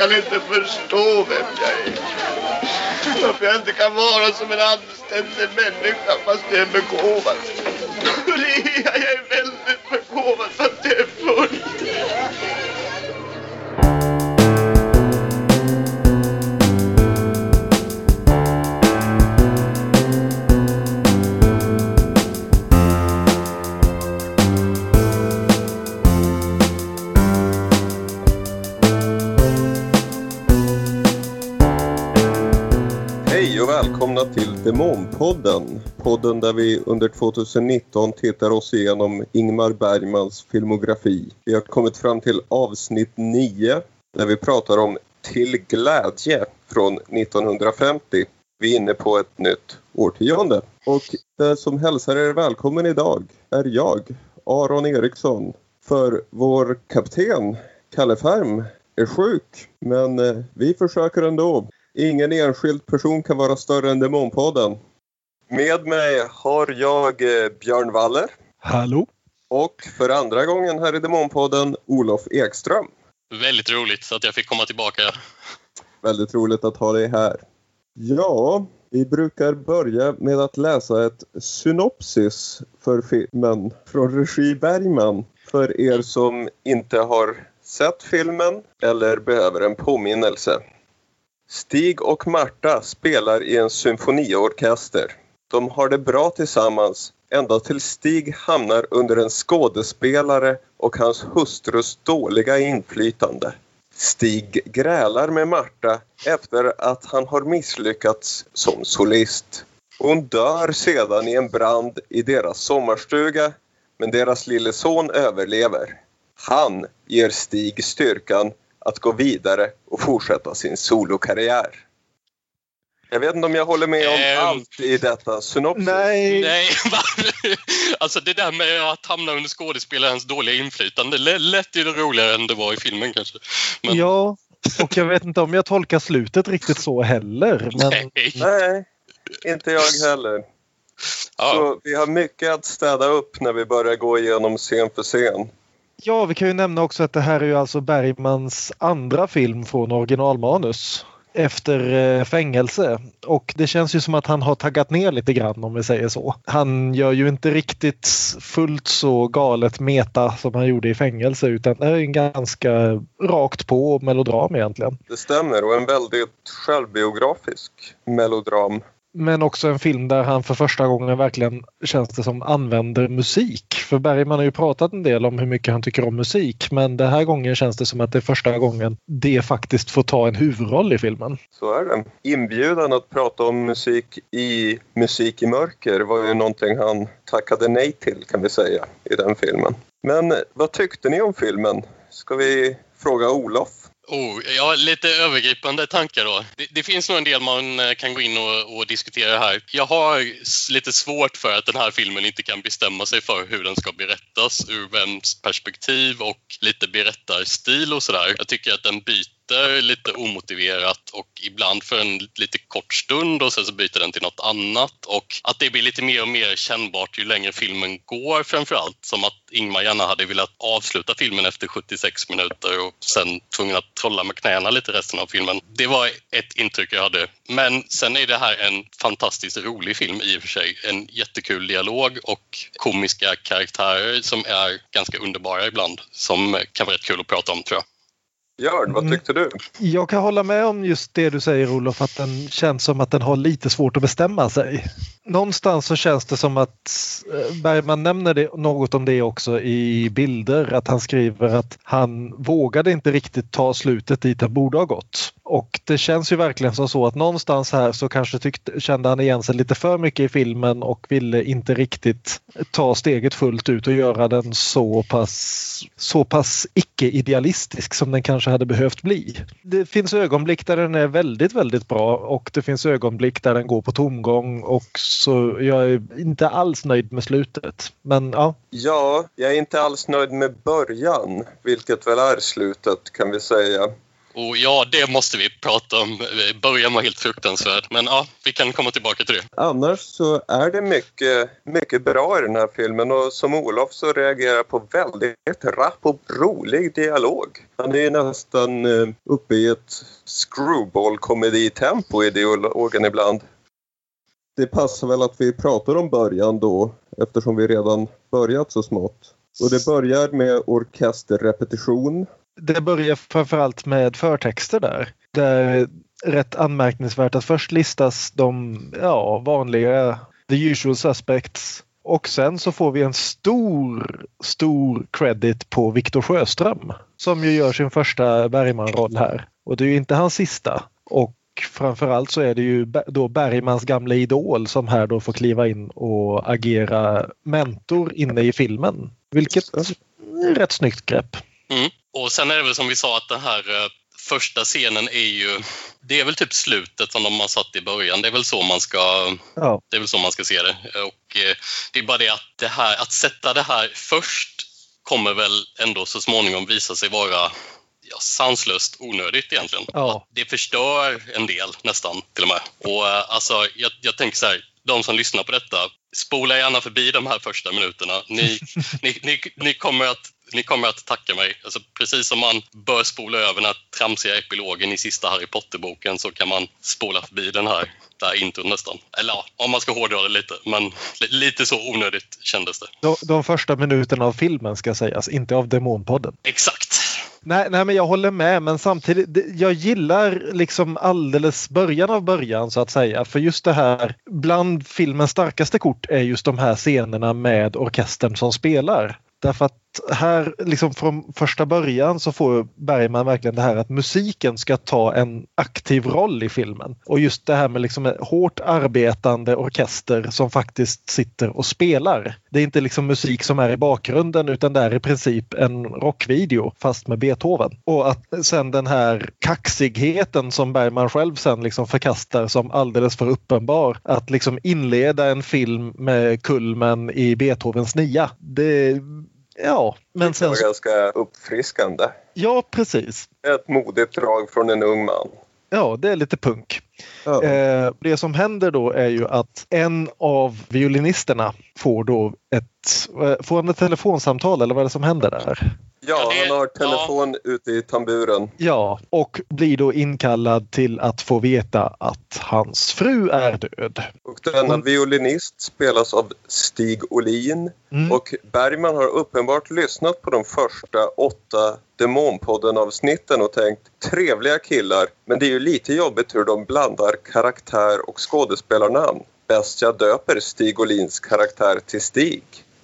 kan inte förstå vem jag är. Varför jag inte kan vara som en anständig människa fast jag är begåvad. Hur är jag? jag är väldigt begåvad fast jag är full. Demonpodden. Podden där vi under 2019 tittar oss igenom Ingmar Bergmans filmografi. Vi har kommit fram till avsnitt 9 där vi pratar om Till glädje från 1950. Vi är inne på ett nytt årtionde. Och den som hälsar er välkommen idag är jag, Aron Eriksson. För vår kapten, Kalle Färm, är sjuk. Men eh, vi försöker ändå. Ingen enskild person kan vara större än Demonpodden. Med mig har jag eh, Björn Waller Hallå? och för andra gången här i Demonpodden Olof Ekström. Väldigt roligt att jag fick komma tillbaka. Väldigt roligt att ha dig här. Ja, vi brukar börja med att läsa ett synopsis för filmen från regi Bergman. För er som inte har sett filmen eller behöver en påminnelse. Stig och Marta spelar i en symfoniorkester. De har det bra tillsammans ända till Stig hamnar under en skådespelare och hans hustrus dåliga inflytande. Stig grälar med Marta efter att han har misslyckats som solist. Hon dör sedan i en brand i deras sommarstuga men deras lille son överlever. Han ger Stig styrkan att gå vidare och fortsätta sin solokarriär. Jag vet inte om jag håller med om Ehm. allt i detta synopsis. Nej. Nej? Alltså det där med att hamna under skådespelarens dåliga inflytande lä- lät ju roligare än det var i filmen kanske. Men, Ja, och jag vet inte om jag tolkar slutet riktigt så heller. Men Nej. Nej, inte jag heller. Ja, Så vi har mycket att städa upp när vi börjar gå igenom scen för scen ja, vi kan ju nämna också att det här är ju alltså Bergmans andra film från originalmanus efter eh, fängelse. Och det känns ju som att han har taggat ner lite grann om vi säger så. Han gör ju inte riktigt fullt så galet meta som han gjorde i fängelse utan det är en ganska rakt på melodram egentligen. Det stämmer och en väldigt självbiografisk melodram. Men också en film där han för första gången verkligen känns det som använder musik. För Bergman har ju pratat en del om hur mycket han tycker om musik men den här gången känns det som att det är första gången det faktiskt får ta en huvudroll i filmen. Så är det. Inbjudan att prata om musik i Musik i mörker var ju någonting han tackade nej till kan vi säga i den filmen. Men vad tyckte ni om filmen? Ska vi fråga Olof? Oh, ja, lite övergripande tankar då. Det, det finns nog en del man eh, kan gå in och, och diskutera här. Jag har lite svårt för att den här filmen inte kan bestämma sig för hur den ska berättas ur vems perspektiv och lite berättarstil och sådär. Jag tycker att den byter lite omotiverat och ibland för en lite kort stund och sen så byter den till något annat och att det blir lite mer och mer kännbart ju längre filmen går framför allt. Som att Ingmar gärna hade velat avsluta filmen efter 76 minuter och sen tvungen att trolla med knäna lite resten av filmen. Det var ett intryck jag hade. Men sen är det här en fantastiskt rolig film i och för sig. En jättekul dialog och komiska karaktärer som är ganska underbara ibland. Som kan vara rätt kul att prata om tror jag. Björn, vad Mm. tyckte du? Jag kan hålla med om just det du säger Olof att den känns som att den har lite svårt att bestämma sig. Någonstans så känns det som att eh, Bergman nämner det, något om det också i bilder att han skriver att han vågade inte riktigt ta slutet dit han borde ha gått. Och det känns ju verkligen som så att någonstans här så kanske tyckte, kände han igen sig lite för mycket i filmen och ville inte riktigt ta steget fullt ut och göra den så pass, så pass icke-idealistisk som den kanske hade behövt bli. Det finns ögonblick där den är väldigt, väldigt bra och det finns ögonblick där den går på tomgång och så jag är inte alls nöjd med slutet. Men ja, Ja, jag är inte alls nöjd med början, vilket väl är slutet kan vi säga. Och ja, det måste vi prata om. Början var helt fruktansvärd. Men ja, vi kan komma tillbaka till det. Annars så är det mycket, mycket bra i den här filmen och som Olof så reagerar jag på väldigt rapp och rolig dialog. Han är nästan eh, uppe i ett screwball-komeditempo i dialogen ibland. Det passar väl att vi pratar om början då eftersom vi redan börjat så smått. Och det börjar med orkesterrepetition det börjar framförallt med förtexter där. Det är rätt anmärkningsvärt att först listas de ja, vanliga the usual suspects och sen så får vi en stor, stor credit på Viktor Sjöström som ju gör sin första Bergman-roll här. Och det är ju inte hans sista. Och framförallt så är det ju då Bergmans gamla idol som här då får kliva in och agera mentor inne i filmen. Vilket är ett rätt snyggt grepp. Mm. Och sen är det väl som vi sa att den här eh, första scenen är ju, det är väl typ slutet som de har satt i början. Det är väl så man ska, ja. det är väl så man ska se det. Och eh, det är bara det att det här, att sätta det här först kommer väl ändå så småningom visa sig vara ja, sanslöst onödigt egentligen. Ja. Det förstör en del nästan till och med. Och eh, alltså, jag, jag tänker så här, de som lyssnar på detta, spola gärna förbi de här första minuterna. Ni, ni, ni, ni kommer att ni kommer att tacka mig. Alltså, precis som man bör spola över den här tramsiga epilogen i sista Harry Potter-boken så kan man spola förbi den här, det här intron nästan. Eller ja, om man ska hårdra det lite. Men lite så onödigt kändes det. De, de första minuterna av filmen ska sägas, inte av Demonpodden. Exakt. Nej, nej, men jag håller med, men samtidigt, jag gillar liksom alldeles början av början så att säga. För just det här, bland filmens starkaste kort är just de här scenerna med orkestern som spelar. Därför att här liksom från första början så får Bergman verkligen det här att musiken ska ta en aktiv roll i filmen. Och just det här med liksom en hårt arbetande orkester som faktiskt sitter och spelar. Det är inte liksom musik som är i bakgrunden utan det är i princip en rockvideo fast med Beethoven. Och att sen den här kaxigheten som Bergman själv sen liksom förkastar som alldeles för uppenbar. Att liksom inleda en film med kulmen i Beethovens nia. Det Ja, men sen... Det var ganska uppfriskande. Ja, precis. Ett modigt drag från en ung man. Ja, det är lite punk. Ja. Eh, det som händer då är ju att en av violinisterna får då ett, eh, får han ett telefonsamtal eller vad är det som händer där? Ja, han har telefon ja. ute i tamburen. Ja, och blir då inkallad till att få veta att hans fru är död. Och denna Hon... violinist spelas av Stig Olin mm. och Bergman har uppenbart lyssnat på de första åtta Demonpodden-avsnitten och tänkt trevliga killar, men det är ju lite jobbigt hur de blandar karaktär och skådespelarnamn. Bäst jag döper Stig Olins karaktär till Stig.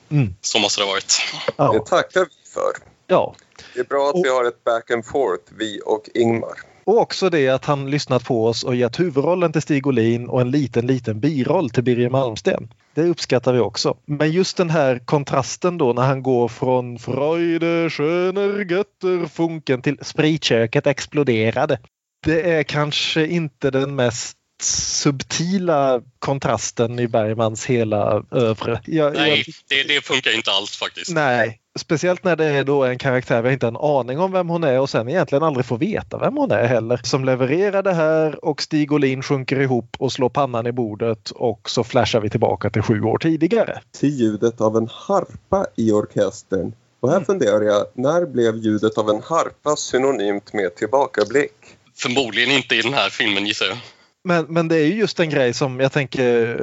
Mm. Så måste det ha varit. Ja. Det tackar vi för. Ja. Det är bra att och, vi har ett back and forth, vi och Ingmar. Och också det att han lyssnat på oss och gett huvudrollen till Stig Olin och en liten, liten biroll till Birger Malmsten. Det uppskattar vi också. Men just den här kontrasten då när han går från Freude, Schöner, Götter, Funken till spritköket exploderade. Det är kanske inte den mest subtila kontrasten i Bergmans hela övre. Jag, nej, jag... Det, det, funkar inte alls faktiskt. Nej, speciellt när det är då en karaktär vi inte har en aning om vem hon är och sen egentligen aldrig får veta vem hon är heller. Som levererar det här och Stig Olin sjunker ihop och slår pannan i bordet och så flashar vi tillbaka till sju år tidigare. Till ljudet av en harpa i orkestern. Och här mm. funderar jag, när blev ljudet av en harpa synonymt med tillbakablick? Förmodligen inte i den här filmen gissar jag. Men, men det är ju just en grej som jag tänker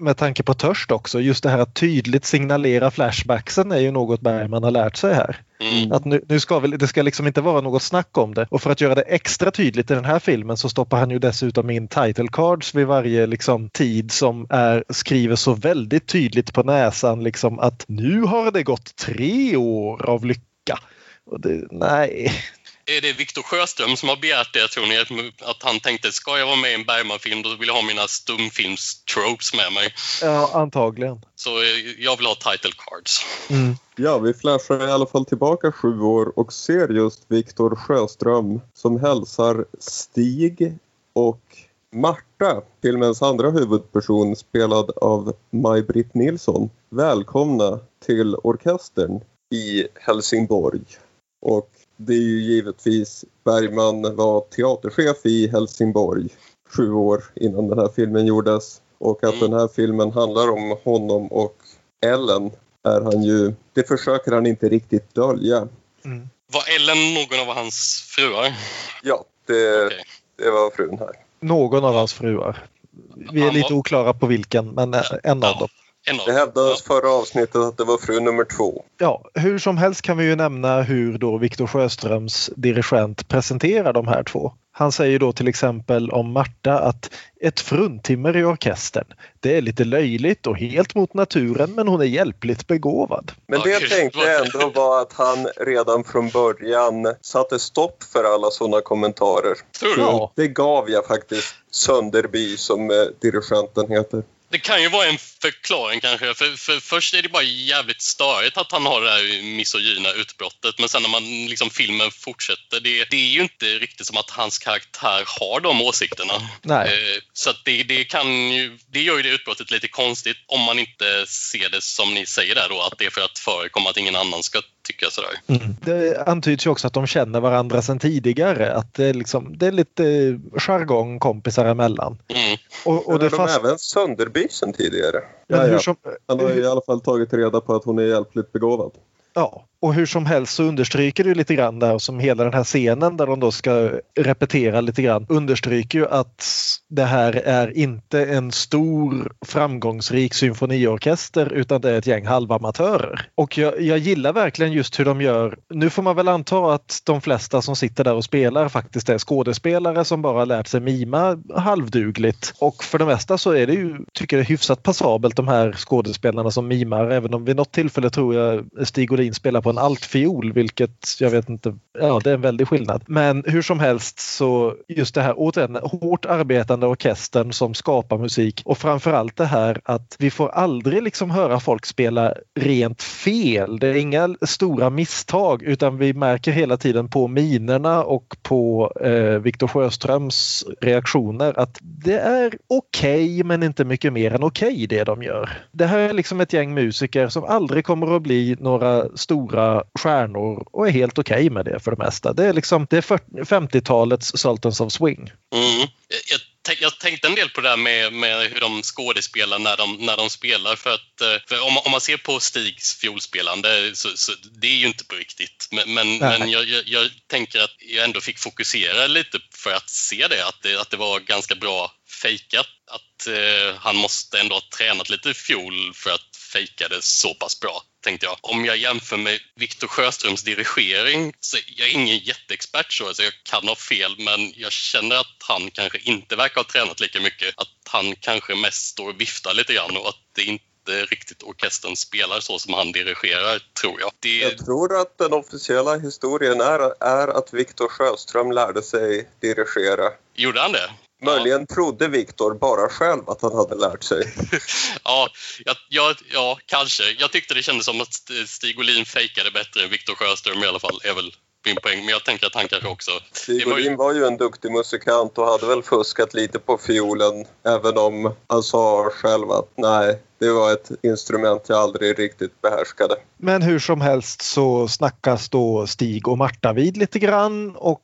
med tanke på Törst också. Just det här att tydligt signalera flashbacksen är ju något Bergman har lärt sig här. Mm. Att nu, nu ska vi, det ska liksom inte vara något snack om det. Och för att göra det extra tydligt i den här filmen så stoppar han ju dessutom in title cards vid varje liksom, tid som är, skriver så väldigt tydligt på näsan liksom att nu har det gått tre år av lycka. Det, nej, är det Viktor Sjöström som har begärt det, tror ni? Att han tänkte, ska jag vara med i en Bergman-film då vill jag ha mina stumfilms-tropes med mig. Ja, antagligen. Så eh, jag vill ha title cards. Mm. Ja, vi flashar i alla fall tillbaka sju år och ser just Viktor Sjöström som hälsar Stig och Marta, filmens andra huvudperson spelad av Maj-Britt Nilsson. Välkomna till orkestern i Helsingborg. Och det är ju givetvis Bergman var teaterchef i Helsingborg sju år innan den här filmen gjordes. Och att Mm. den här filmen handlar om honom och Ellen är han ju, det försöker han inte riktigt dölja. Mm. Var Ellen någon av hans fruar? Ja, det, Okej. det var frun här. Någon av hans fruar. Vi är Han lite var- oklara på vilken, men en av dem. En av Det hävdades förra avsnittet att det var fru nummer två. Ja, hur som helst kan vi ju nämna hur då Viktor Sjöströms dirigent presenterar de här två. Han säger då till exempel om Marta att ett fruntimmer i orkestern. Det är lite löjligt och helt mot naturen men hon är hjälpligt begåvad. Men det Ja, jag tänkte ändå var att han redan från början satte stopp för alla sådana kommentarer. Tror du? Ja. Det gav jag faktiskt Sönderby som eh, dirigenten heter. Det kan ju vara en förklaring kanske. För, för först är det bara jävligt störigt att han har det här misogyna utbrottet. Men sen när man liksom filmen fortsätter, det, det är ju inte riktigt som att hans karaktär har de åsikterna. Nej. Eh, Så det, det, kan ju, det gör ju det utbrottet lite konstigt om man inte ser det som ni säger där då, att det är för att förekomma att ingen annan ska tycka sådär. Mm. Det antyds ju också att de känner varandra sedan tidigare. Att det är, liksom, det är lite jargong kompisar emellan. Mm. Och, och det de fast... även Sönderby sen tidigare. Ja, som, Han har i alla fall tagit reda på att hon är hjälpligt begåvad. Ja, och hur som helst så understryker det lite grann där som hela den här scenen där de då ska repetera lite grann understryker ju att det här är inte en stor framgångsrik symfoniorkester utan det är ett gäng halvamatörer. Och jag, jag gillar verkligen just hur de gör. Nu får man väl anta att de flesta som sitter där och spelar faktiskt är skådespelare som bara lärt sig mima halvdugligt. Och för det mesta så är det ju, tycker jag, hyfsat passabelt de här skådespelarna som mimar. Även om vid något tillfälle tror jag Stig Olin spelar på en altfiol, vilket jag vet inte, ja det är en väldig skillnad. Men hur som helst så just det här återigen hårt arbetande orkestern som skapar musik och framförallt det här att vi får aldrig liksom höra folk spela rent fel. Det är inga stora misstag utan vi märker hela tiden på minerna och på eh, Viktor Sjöströms reaktioner att det är okej men inte mycket mer än okej det de gör. Det här är liksom ett gäng musiker som aldrig kommer att bli några stora stjärnor och är helt okej med det för det mesta. Det är liksom det är 40 50-talets Sultans of Swing. Mm. Jag, jag, jag tänkte en del på det där med, med hur de skådespelar när de, när de spelar. För att eh, för om, man- om man ser på Stigs fiolspelande så, så det är ju inte på riktigt. Men, men, men jag, jag, jag tänker att jag ändå fick fokusera lite för att se det. Att det, att det var ganska bra fejkat. Att eh, han måste ändå ha tränat lite fiol för att fejka det så pass bra, tänkte jag. Om jag jämför med Viktor Sjöströms dirigering, så jag är ingen jätteexpert så, alltså jag kan ha fel, men jag känner att han kanske inte verkar ha tränat lika mycket. Att han kanske mest står och viftar lite grann och att det inte riktigt orkestern spelar så som han dirigerar, tror jag. Det, Jag tror att den officiella historien är, är att Viktor Sjöström lärde sig dirigera. Gjorde han det? Möjligen trodde Viktor bara själv att han hade lärt sig. Ja, ja, ja, ja, kanske. Jag tyckte det kändes som att Stig Olin fejkade bättre än Viktor Sjöström i alla fall, är väl min poäng. Men jag tänker att han kanske också... Stig Det var ju- Olin var ju en duktig musikant och hade väl fuskat lite på fiolen även om han sa själv att nej, det var ett instrument jag aldrig riktigt behärskade. Men hur som helst så snackas då Stig och Marta vid lite grann och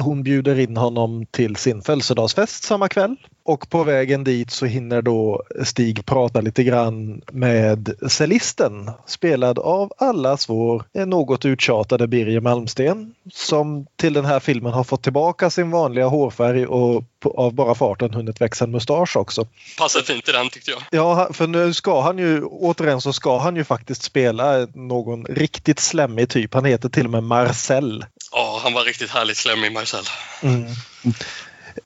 hon bjuder in honom till sin födelsedagsfest samma kväll. Och på vägen dit så hinner då Stig prata lite grann med cellisten spelad av allas vår något uttjatade Birger Malmsten som till den här filmen har fått tillbaka sin vanliga hårfärg och av bara farten hunnit växa en mustasch också. Passar fint i den tyckte jag. Ja, för nu ska han ju, återigen så ska han ju faktiskt spela någon riktigt slemmig typ. Han heter till och med Marcel. Ja, han var riktigt härligt slemmig, Marcel.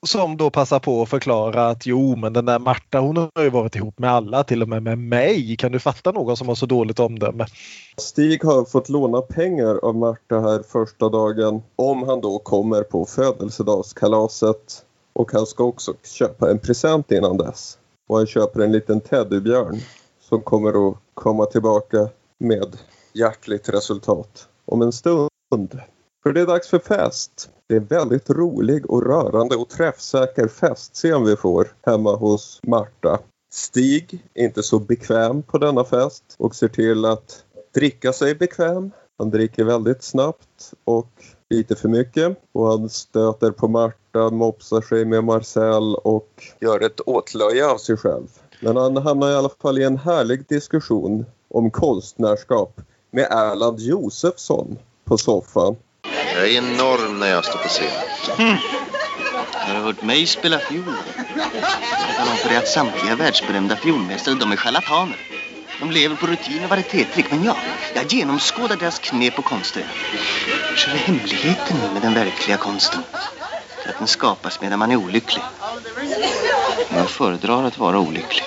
Som då passar på att förklara att jo, men den där Marta hon har ju varit ihop med alla, till och med med mig. Kan du fatta någon som har så dåligt omdöme? Stig har fått låna pengar av Marta här första dagen om han då kommer på födelsedagskalaset. Och han ska också köpa en present innan dess. Och han köper en liten teddybjörn som kommer att komma tillbaka med hjärtligt resultat om en stund. För det är dags för fest. Det är en väldigt rolig och rörande och träffsäker festscen vi får hemma hos Marta. Stig är inte så bekväm på denna fest och ser till att dricka sig bekväm. Han dricker väldigt snabbt och lite för mycket och han stöter på Marta, mopsar sig med Marcel och gör ett åtlöje av sig själv. Men han hamnar i alla fall i en härlig diskussion om konstnärskap med Erland Josefsson på soffan. Jag är enorm när jag står på scen. Har du hört mig spela fiol? Jag talar om för dig att samtliga världsberömda fiolmästare, de är charlataner. De lever på rutin och varietétrick, men jag, jag genomskådar deras knep och konster. Är hemligheten med den verkliga konsten. För att den skapas medan man är olycklig. Jag föredrar att vara olycklig.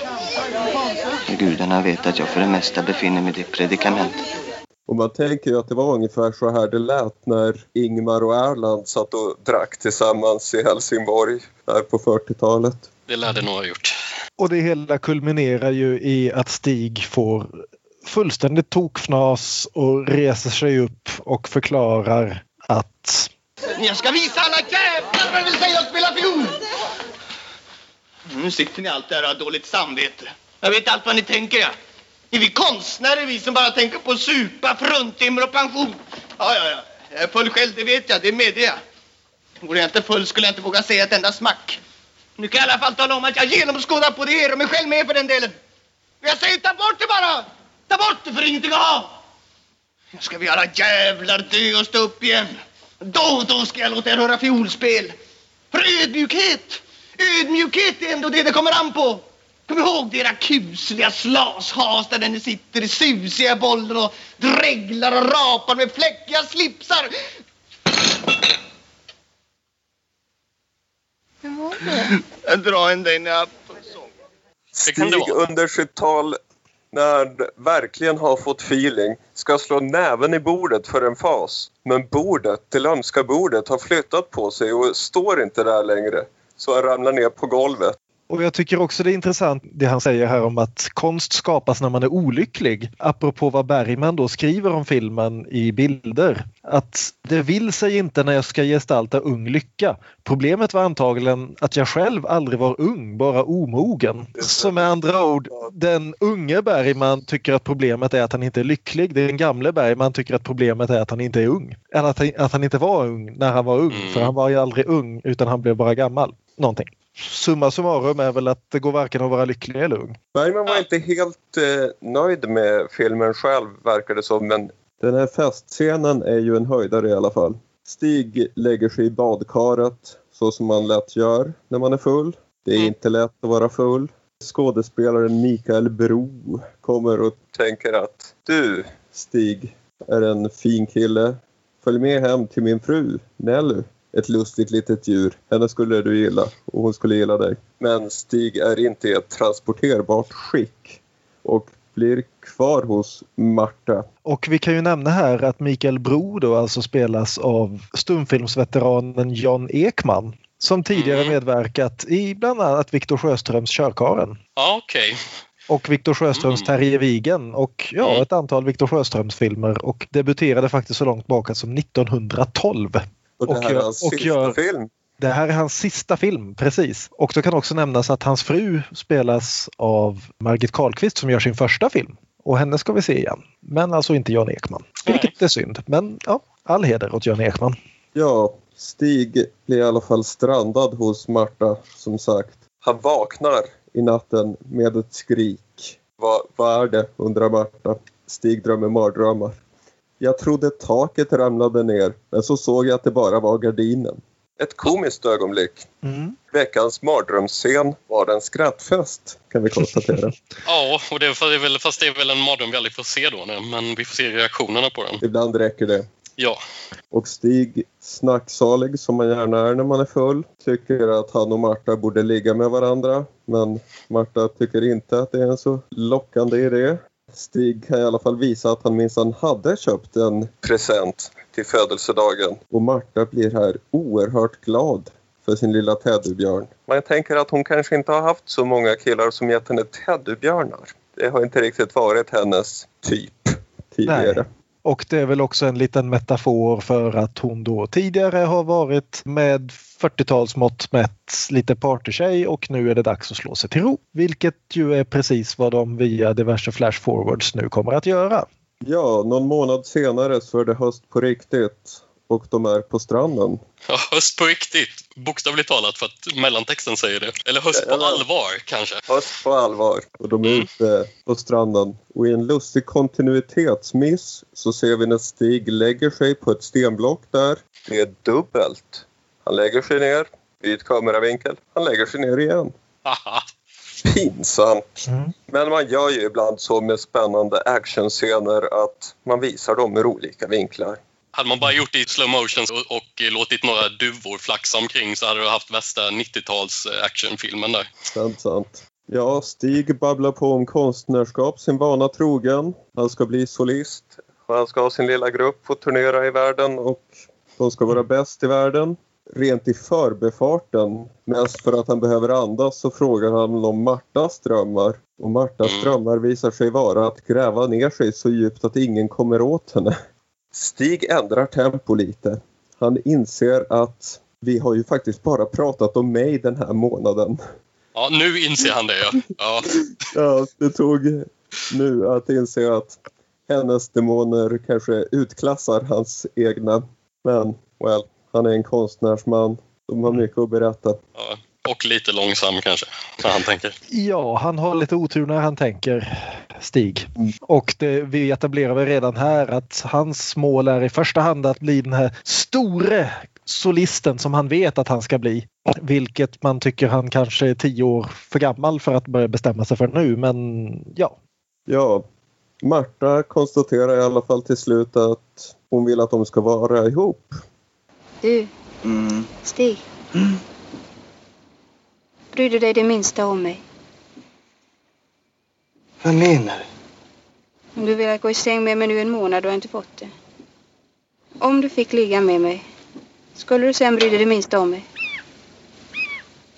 För gudarna vet att jag för det mesta befinner mig i det predikamentet. Och man tänker ju att det var ungefär så här det lät när Ingmar och Erland satt och drack tillsammans i Helsingborg där på 40-talet. Det lär det nog ha gjort. Och det hela kulminerar ju i att Stig får fullständigt tokfnas och reser sig upp och förklarar att Jag ska visa alla jävlar vad det vill säga att spela fiol! Nu sitter ni allt där och har dåligt samvete. Jag vet allt vad ni tänker, ja. Är vi konstnärer vi som bara tänker på supa, fruntimmer och pension? Ja, ja, ja. Jag är full själv, det vet jag. Det medger jag. Vore jag inte full skulle jag inte våga säga ett enda smack. Nu kan jag i alla fall tala om att jag genomskådar på det er och mig själv med för den delen. Jag säger ta bort det bara! Ta bort det för ingenting att ha! Nu ska vi alla jävlar dö och stå upp igen. Då och då ska jag låta er höra fiolspel. För ödmjukhet, ödmjukhet är ändå det det kommer an på. Kom ihåg det, era kusliga slashas där ni sitter i susiga bollar och dreglar och rapar med fläckiga slipsar. Jag drar en dig när Det det Stig under sitt tal när verkligen har fått feeling ska slå näven i bordet för en fas. Men bordet, det lömska bordet har flyttat på sig och står inte där längre. Så han ramlar ner på golvet. Och jag tycker också det är intressant det han säger här om att konst skapas när man är olycklig. Apropå vad Bergman då skriver om filmen i bilder. Att det vill sig inte när jag ska gestalta ung lycka. Problemet var antagligen att jag själv aldrig var ung, bara omogen. Så med andra ord, den unge Bergman tycker att problemet är att han inte är lycklig. Den gamle Bergman tycker att problemet är att han inte är ung. Eller att han, att han inte var ung när han var ung. Mm. För han var ju aldrig ung utan han blev bara gammal. Någonting. Summa summarum är väl att det går varken att vara lycklig eller ung. Bergman var inte helt eh, nöjd med filmen själv verkar det som. Men den här festscenen är ju en höjdare i alla fall. Stig lägger sig i badkaret så som man lätt gör när man är full. Det är Mm. inte lätt att vara full. Skådespelaren Mikael Bro kommer och tänker att du Stig är en fin kille. Följ med hem till min fru Nelly. Ett lustigt litet djur. Henne skulle du gilla och hon skulle gilla dig. Men Stig är inte i ett transporterbart skick och blir kvar hos Marta. Och vi kan ju nämna här att Mikael Bro då alltså spelas av stumfilmsveteranen John Ekman som tidigare Mm. medverkat i bland annat Viktor Sjöströms Körkaren Ja, okej. och Viktor Sjöströms Mm. Terje Vigen och ja, Mm. ett antal Viktor Sjöströms filmer och debuterade faktiskt så långt bak som 1912. Och det Och här gör- är hans sista gör- film. Det här är hans sista film, precis. Och då kan också nämnas att hans fru spelas av Margit Karlqvist som gör sin första film. Och henne ska vi se igen. Men alltså inte Jan Ekman. Vilket är synd. Men ja, all heder åt Jan Ekman. Ja, Stig blir i alla fall strandad hos Marta som sagt. Han vaknar i natten med ett skrik. Vad, vad är det? undrar Marta. Stig drömmer mardrömmar. Jag trodde taket ramlade ner, men så såg jag att det bara var gardinen. Ett komiskt ögonblick. Mm. Veckans mardrömsscen var en skrattfest, kan vi konstatera. Ja, och det är väl, fast det är väl en mardröm vi aldrig får se då. nej, Men vi får se reaktionerna på den. Ibland räcker det. Ja. Och Stig, snacksalig som man gärna är när man är full, tycker att han och Marta borde ligga med varandra. Men Marta tycker inte att det är en så lockande idé. Stig kan i alla fall visa att han minsann hade köpt en present till födelsedagen. Och Marta blir här oerhört glad för sin lilla teddybjörn. Man tänker att hon kanske inte har haft så många killar som gett henne teddybjörnar. Det har inte riktigt varit hennes typ tidigare. Nej. Och det är väl också en liten metafor för att hon då tidigare har varit med 40-talsmått mätt lite partytjej och nu är det dags att slå sig till ro. Vilket ju är precis vad de via diverse flashforwards nu kommer att göra. Ja, någon månad senare så är det höst på riktigt och de är på stranden. Ja, höst på riktigt. Bokstavligt talat för att mellantexten säger det. Eller höst på allvar kanske. Höst på allvar. Och de är Mm. ute på stranden. Och i en lustig kontinuitetsmiss så ser vi när Stig lägger sig på ett stenblock där. Det är dubbelt. Han lägger sig ner, byt kameravinkel, han lägger sig ner igen. Pinsamt. Mm. Men man gör ju ibland så med spännande actionscener att man visar dem ur olika vinklar. Hade man bara gjort det i slow motion och, och låtit några duvor flaxa omkring så hade du haft värsta 90-tals actionfilmen där. Sant, sant. Ja, Stig babblar på om konstnärskap sin vana trogen. Han ska bli solist. och Han ska ha sin lilla grupp och turnera i världen och de ska vara bäst i världen. Rent i förbefarten, mest för att han behöver andas, så frågar han om Martas drömmar. Och Martas Mm. drömmar visar sig vara att gräva ner sig så djupt att ingen kommer åt henne. Stig ändrar tempo lite. Han inser att vi har ju faktiskt bara pratat om mig den här månaden. Ja, nu inser han det ja. ja. Ja, det tog nu att inse att hennes demoner kanske utklassar hans egna. Men, well, han är en konstnärsman. De har mycket att berätta. ja. Och lite långsam kanske, när han tänker. Ja, han har lite otur när han tänker, Stig. Och det, vi etablerar väl redan här att hans mål är i första hand att bli den här store solisten som han vet att han ska bli. Vilket man tycker han kanske är tio år för gammal för att börja bestämma sig för nu. Men ja, Ja, Marta konstaterar i alla fall till slut att hon vill att de ska vara ihop. Du, Mm. Stig. Bryr du dig det minsta om mig? Vad menar du? Om du velat gå i säng med mig nu en månad och inte fått det. Om du fick ligga med mig, skulle du sen bry dig det minsta om mig?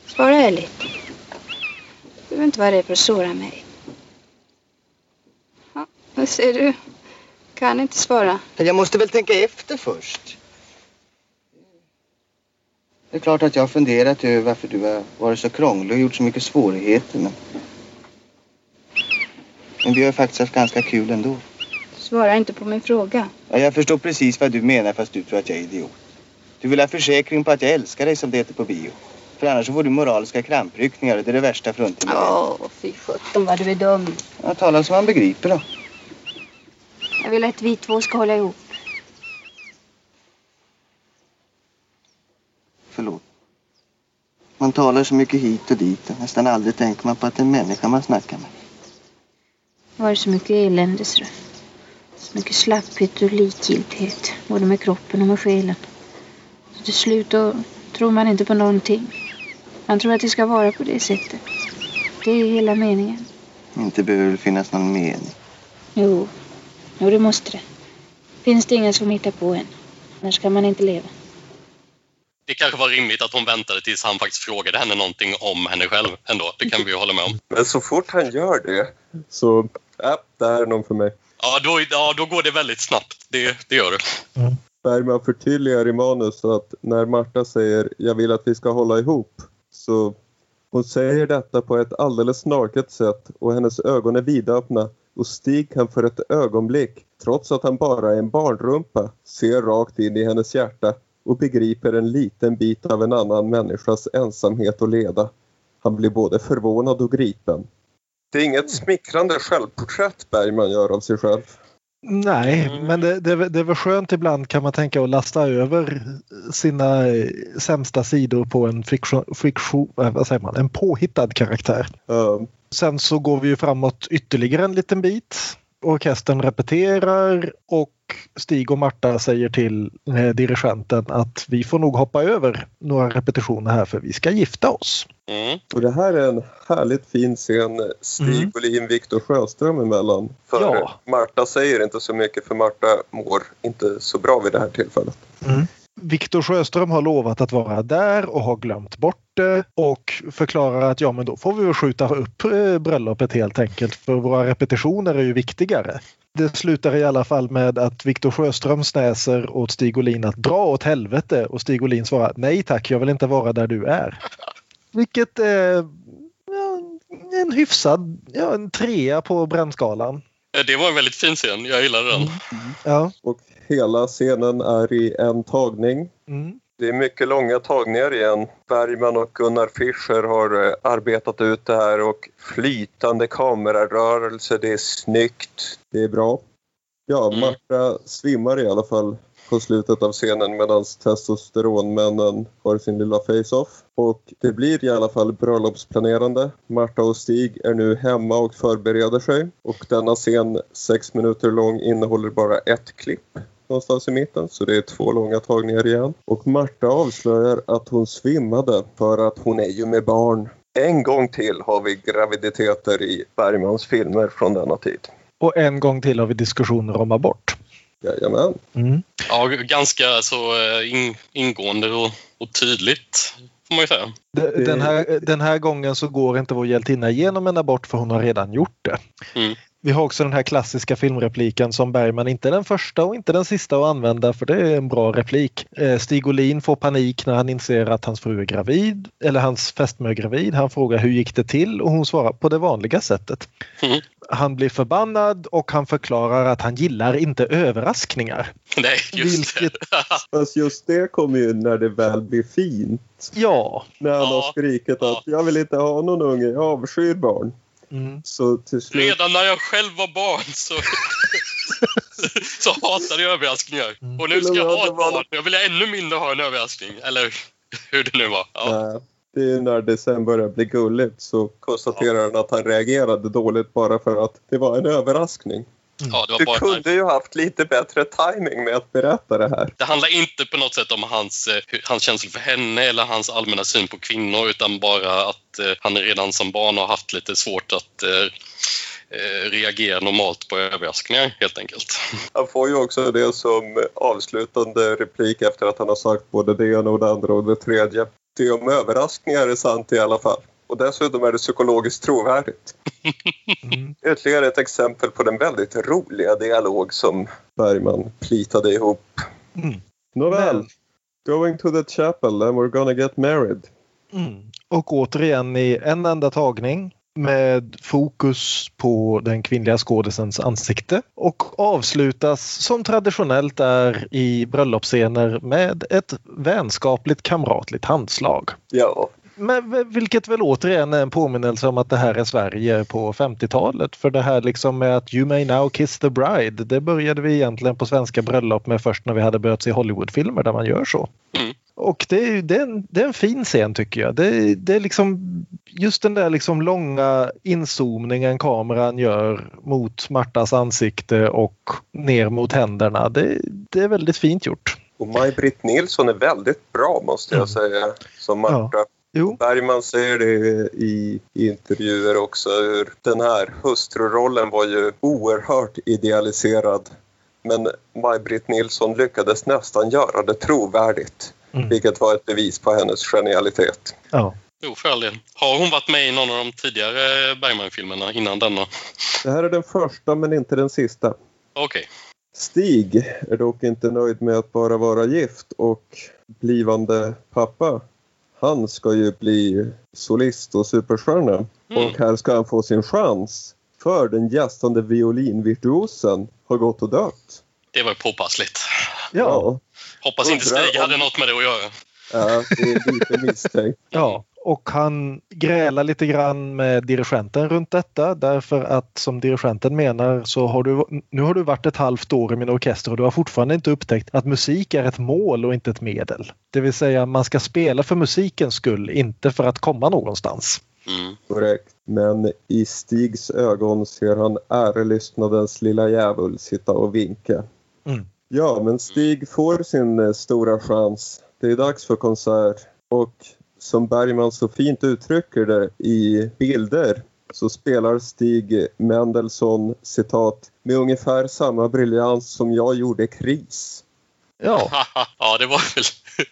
Svara ärligt. Du behöver inte vara rädd för att såra mig. Ja, vad ser du? Kan inte svara. Jag måste väl tänka efter först. Det är klart att jag har funderat över varför du har varit så krånglig och gjort så mycket svårigheter. Men, men vi har faktiskt haft ganska kul ändå. Svara inte på min fråga. Ja, jag förstår precis vad du menar fast du tror att jag är idiot. Du vill ha försäkring på att jag älskar dig som det heter på bio. För annars får du moraliska krampryckningar och det är det värsta fruntimmer. Åh, fy sjutton vad du är dum. Jag talar som man begriper då. Jag vill att vi två ska hålla ihop. Man talar så mycket hit och dit och nästan aldrig tänker man på att det är en människa man snackar med. Det var så mycket elände, så. Så mycket slapphet och likgiltighet. Både med kroppen och med själen. Så till slut då tror man inte på någonting. Man tror att det ska vara på det sättet. Det är hela meningen. Inte behöver det finnas någon mening. Jo, jo det måste det. Finns det inga som hittar på en. Annars kan man inte leva. Det kanske var rimligt att hon väntade tills han faktiskt frågade henne någonting om henne själv ändå. Det kan vi ju hålla med om. Men så fort han gör det så, ja, det här är någon för mig. Ja, då, ja, då går det väldigt snabbt. Det, det gör det. Bergman förtydligar i manus att när Marta säger jag vill att vi ska hålla ihop så hon säger detta på ett alldeles naket sätt och hennes ögon är vidöppna och Stig kan för ett ögonblick, trots att han bara är en barnrumpa, se rakt in i hennes hjärta och begriper en liten bit av en annan människas ensamhet och leda. Han blir både förvånad och gripen. Det är inget smickrande självporträtt Bergman gör av sig själv. Nej, Mm. men det, det, det är väl skönt ibland kan man tänka att lasta över sina sämsta sidor på en fiktion, fiktion, eh, vad säger man, en påhittad karaktär. Uh, Sen så går vi ju framåt ytterligare en liten bit. Orkestern repeterar och Stig och Marta säger till eh, dirigenten att vi får nog hoppa över några repetitioner här för vi ska gifta oss. Mm. Och det här är en härligt fin scen Stig Mm. Olin Viktor Sjöström emellan. För Ja. Marta säger inte så mycket för Marta mår inte så bra vid det här tillfället. Viktor Sjöström har lovat att vara där och har glömt bort det och förklarar att ja men då får vi väl skjuta upp eh, bröllopet helt enkelt för våra repetitioner är ju viktigare. Det slutar i alla fall med att Viktor Sjöström snäser åt Stig Olin att dra åt helvete och Stig Olin svarar nej tack jag vill inte vara där du är. Vilket är ja, en hyfsad, ja en trea på brännskalan. Eh, Det var en väldigt fin scen. Jag gillade den. Ja. Och hela scenen är i en tagning. Mm. Det är mycket långa tagningar igen. Bergman och Gunnar Fischer har eh, arbetat ut det här och flytande kamerarörelse, det är snyggt, det är bra. Ja, Mm. Marta svimmar i alla fall på slutet av scenen medan testosteronmännen har sin lilla face-off. Och det blir i alla fall bröllopsplanerande. Marta och Stig är nu hemma och förbereder sig. Och denna scen, sex minuter lång, innehåller bara ett klipp någonstans i mitten, så det är två långa tagningar igen. Och Marta avslöjar att hon svimmade för att hon är ju med barn. En gång till har vi graviditeter i Bergmans filmer från denna tid. Och en gång till har vi diskussioner om abort. Jajamän. Mm. Ja, ganska så eh, in, ingående och, och tydligt, får man ju säga. Den här, den här gången så går inte vår hjältinna igenom en abort för hon har redan gjort det. Mm. Vi har också den här klassiska filmrepliken som Bergman inte är den första och inte den sista att använda för det är en bra replik. Eh, Stig Olin får panik när han inser att hans fru är gravid, eller hans fästmö är gravid. Han frågar hur gick det till och hon svarar på det vanliga sättet. Mm. Han blir förbannad och han förklarar att han gillar inte överraskningar. Nej, just Vilket- det. Fast just det kommer ju när det väl blir fint. Ja. När han Ja. har skrikit Ja. att jag vill inte ha någon unge, jag avskyr barn. Mm. Så till slut... Redan när jag själv var barn så, så hatade jag överraskningar. Mm. Och nu ska jag ha ett barn. Jag vill ännu mindre ha en överraskning. Eller hur det nu var. Ja. Nej, det är när det sen börjar bli gulligt så konstaterar han att han reagerade dåligt bara för att det var en överraskning. Ja, det var Du bara kunde ju haft lite bättre timing med att berätta det här. Det handlar inte på något sätt om hans, eh, hans känslor för henne eller hans allmänna syn på kvinnor utan bara att eh, han redan som barn har haft lite svårt att eh, eh, reagera normalt på överraskningar helt enkelt. Han får ju också det som avslutande replik efter att han har sagt både det ena och det andra och det tredje. Det om överraskningar är sant i alla fall. Och dessutom är det psykologiskt trovärdigt. Mm. Ytterligare ett exempel på den väldigt roliga dialog som Bergman plitade ihop. Mm. Nåväl. Going to the chapel and we're gonna get married. Mm. Och återigen i en enda tagning med fokus på den kvinnliga skådisens ansikte och avslutas som traditionellt är i bröllopsscener med ett vänskapligt kamratligt handslag. Ja, Men vilket väl återigen är en påminnelse om att det här är Sverige på 50-talet. För det här liksom med att You may now kiss the bride, det började vi egentligen på svenska bröllop med först när vi hade börjat se Hollywoodfilmer där man gör så. Mm. Och det är, det, är en, det är en fin scen tycker jag. Det, det är liksom just den där liksom långa inzoomningen kameran gör mot Martas ansikte och ner mot händerna. Det, det är väldigt fint gjort. och Maj-Britt Nilsson är väldigt bra måste jag Mm. säga som Marta. Jo, Bergman säger det i intervjuer också. Hur den här hustrurollen var ju oerhört idealiserad. Men Maj-Britt Nilsson lyckades nästan göra det trovärdigt. Mm. Vilket var ett bevis på hennes genialitet. ja. Jo, för all del. Har hon varit med i någon av de tidigare Bergman-filmerna innan denna? Det här är den första men inte den sista. Okej. Stig är dock inte nöjd med att bara vara gift och blivande pappa. Han ska ju bli solist och superstjärna. Mm. Och här ska han få sin chans. För den gästande violinvirtuosen har gått och dött. Det var ju påpassligt. Ja. Hoppas inte Stig om- hade något med det att göra. Ja, det är lite misstänkt. Ja, och han grälar lite grann med dirigenten runt detta därför att som dirigenten menar så har du nu har du varit ett halvt år i min orkester och du har fortfarande inte upptäckt att musik är ett mål och inte ett medel. Det vill säga man ska spela för musikens skull, inte för att komma någonstans. Mm. Korrekt. Men i Stigs ögon ser han ärelystnadens lilla djävul sitta och vinka. Mm. Ja, men Stig får sin eh, stora chans. Det är dags för konsert. Och som Bergman så fint uttrycker det i bilder så spelar Stig Mendelssohn citat med ungefär samma briljans som jag gjorde Kris. Ja, ja, det var väl...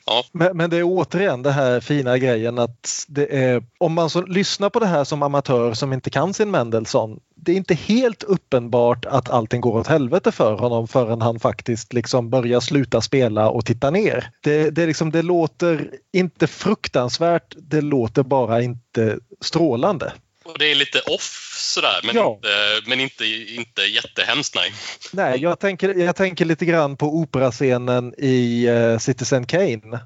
Ja. men, men det är återigen den här fina grejen att det är om man så lyssnar på det här som amatör som inte kan sin Mendelssohn. Det är inte helt uppenbart att allting går åt helvete för honom förrän han faktiskt liksom börjar sluta spela och titta ner. Det, det, liksom, det låter inte fruktansvärt, det låter bara inte strålande. Och det är lite off sådär, men, Ja. inte, men inte, inte jättehemskt nej. Nej, jag tänker, jag tänker lite grann på operascenen i eh, Citizen Kane.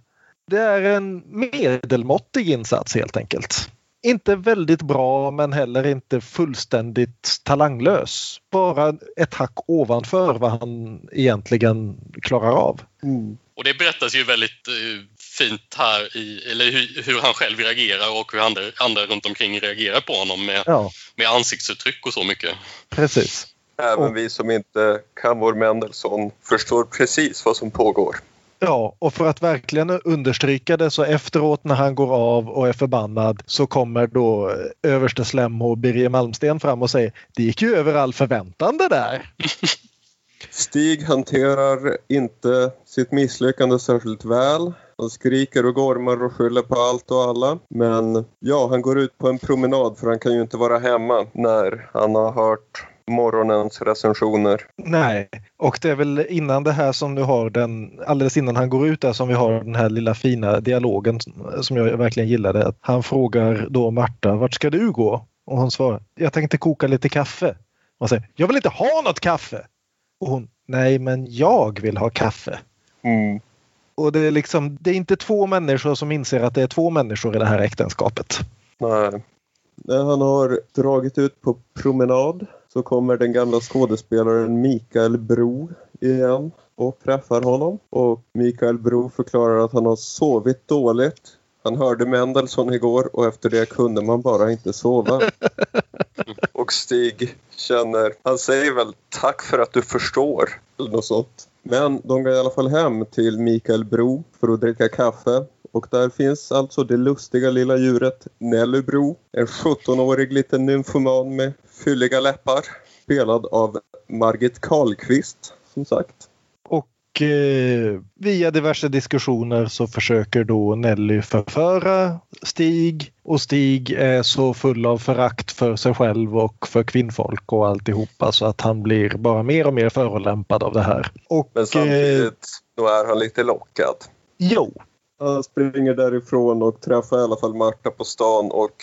Det är en medelmåttig insats helt enkelt. Inte väldigt bra men heller inte fullständigt talanglös. Bara ett hack ovanför vad han egentligen klarar av. Mm. Och det berättas ju väldigt eh, fint här i, eller hur, hur han själv reagerar och hur andra, andra runt omkring reagerar på honom med, Ja, med ansiktsuttryck och så mycket. precis. Även Och- vi som inte kan vår Mendelssohn förstår precis vad som pågår. Ja, och för att verkligen understryka det så efteråt när han går av och är förbannad så kommer då eh, överste Slem och Birger Malmsten fram och säger det gick ju över all förväntan det där. Stig hanterar inte sitt misslyckande särskilt väl. Han skriker och gormar och skyller på allt och alla. Men ja, han går ut på en promenad för han kan ju inte vara hemma när han har hört morgonens recensioner. Nej, och det är väl innan det här som du har den, alldeles innan han går ut där som vi har den här lilla fina dialogen som jag verkligen gillade. Att Han frågar då Marta, vart ska du gå? Och hon svarar, jag tänkte koka lite kaffe. Och han säger, jag vill inte ha något kaffe! Och hon, nej men jag vill ha kaffe. Mm. Och det är liksom, det är inte två människor som inser att det är två människor i det här äktenskapet. Nej. När han har dragit ut på promenad så kommer den gamla skådespelaren Mikael Bro igen och träffar honom. Och Mikael Bro förklarar att han har sovit dåligt. Han hörde Mendelssohn igår och efter det kunde man bara inte sova. Och Stig känner, han säger väl tack för att du förstår. Eller något sånt. Men de går i alla fall hem till Mikael Bro för att dricka kaffe. Och där finns alltså det lustiga lilla djuret Nelly Bro. En 17-årig liten nymfoman med fylliga läppar. Spelad av Margit Karlqvist, som sagt. Och eh, via diverse diskussioner så försöker då Nelly förföra Stig och Stig är så full av förakt för sig själv och för kvinnfolk och alltihopa så att han blir bara mer och mer förolämpad av det här. Och, Men eh, samtidigt, då är han lite lockad. jo, Han springer därifrån och träffar i alla fall Marta på stan och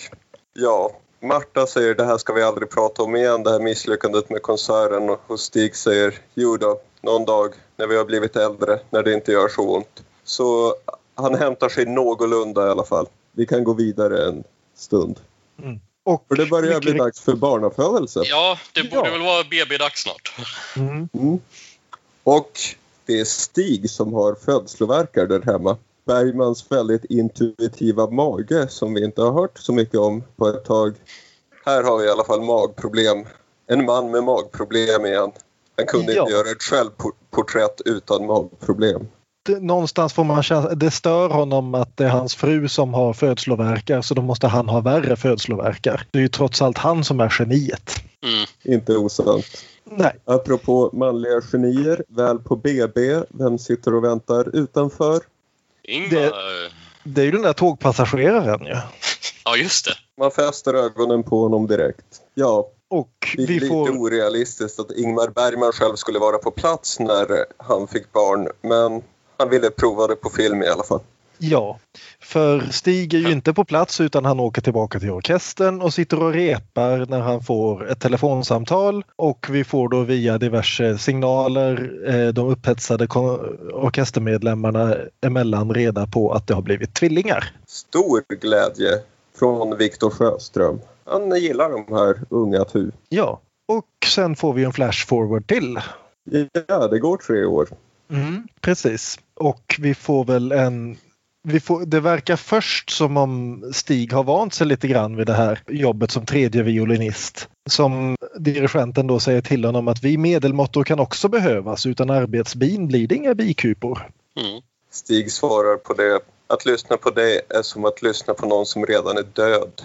ja, Marta säger det här ska vi aldrig prata om igen, det här misslyckandet med konserten och Stig säger jo då, någon dag när vi har blivit äldre, när det inte gör så ont. Så han hämtar sig någorlunda i alla fall. Vi kan gå vidare en stund. och För det börjar mycket bli dags för barnafödelse. Ja, det borde Ja. väl vara BB-dags snart. Mm. Mm. Och det är Stig som har födslovärkar där hemma. Bergmans väldigt intuitiva mage som vi inte har hört så mycket om på ett tag. Här har vi i alla fall magproblem. En man med magproblem igen. Han kunde Ja. inte göra ett självporträtt utan magproblem. någonstans får man känna, det stör honom att det är hans fru som har födslovärkar så då måste han ha värre födslovärkar. Det är ju trots allt han som är geniet. Mm. Inte osant. Nej, Apropå manliga genier, väl på BB, vem sitter och väntar utanför? Ingmar... Det- det är ju den där tågpassageraren ju. Ja, just det. Man fäster ögonen på honom direkt. Ja, Och Det är vi lite får... orealistiskt att Ingmar Bergman själv skulle vara på plats när han fick barn. Men han ville prova det på film i alla fall. Ja, för Stig är ju inte på plats utan han åker tillbaka till orkestern och sitter och repar när han får ett telefonsamtal och vi får då via diverse signaler eh, de upphetsade orkestermedlemmarna emellan reda på att det har blivit tvillingar. Stor glädje från Viktor Sjöström. Han gillar de här unga tu. Ja, och sen får vi en flash forward till. Ja, det går tre år. Mm, precis. Och vi får väl en... Vi får, det verkar först som om Stig har vant sig lite grann vid det här jobbet som tredje violinist. Som dirigenten då säger till honom att vi medelmåttor kan också behövas. Utan arbetsbin blir det inga bikupor. Mm. Stig svarar på det. Att lyssna på det är som att lyssna på någon som redan är död.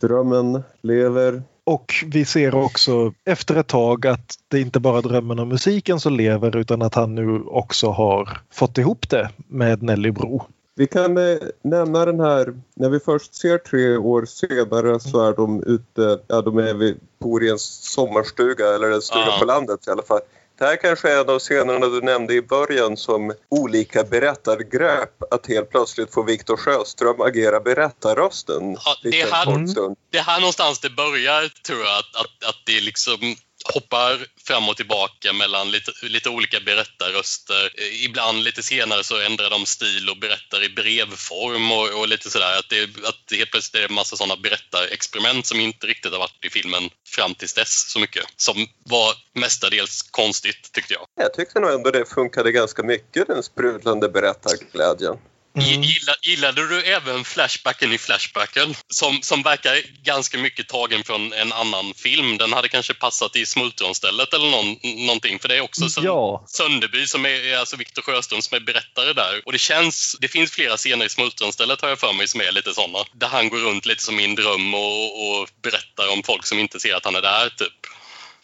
Drömmen lever. Och vi ser också efter ett tag att det inte bara är drömmen om musiken som lever utan att han nu också har fått ihop det med Nelly Bro. Vi kan eh, nämna den här, när vi först ser tre år senare så är de ute, ja de är vid, bor i en sommarstuga eller en stuga Ja. på landet i alla fall. Det här kanske är en av scenerna du nämnde i början som olika berättargrepp. Att helt plötsligt få Viktor Sjöström agera berättarrösten. Ja, det kort stund. Det är här någonstans det börjar, tror jag. Att, att, att det liksom hoppar fram och tillbaka mellan lite, lite olika berättarröster. Ibland lite senare så ändrar de stil och berättar i brevform och, och lite sådär. Att det, att det helt plötsligt är det en massa sådana berättarexperiment som inte riktigt har varit i filmen fram tills dess så mycket. Som var mestadels konstigt, tyckte jag. Jag tyckte nog ändå det funkade ganska mycket, den sprudlande berättarglädjen. Mm. Gilla, gillade du även Flashbacken i Flashbacken? Som, som verkar ganska mycket tagen från en annan film. Den hade kanske passat i Smultronstället eller någon, någonting. För det är också Sön- Ja, Sönderby som är, alltså Viktor Sjöström som är berättare där. Och det känns, det finns flera scener i Smultronstället har jag för mig som är lite sådana. Där han går runt lite som i en dröm och, och berättar om folk som inte ser att han är där typ.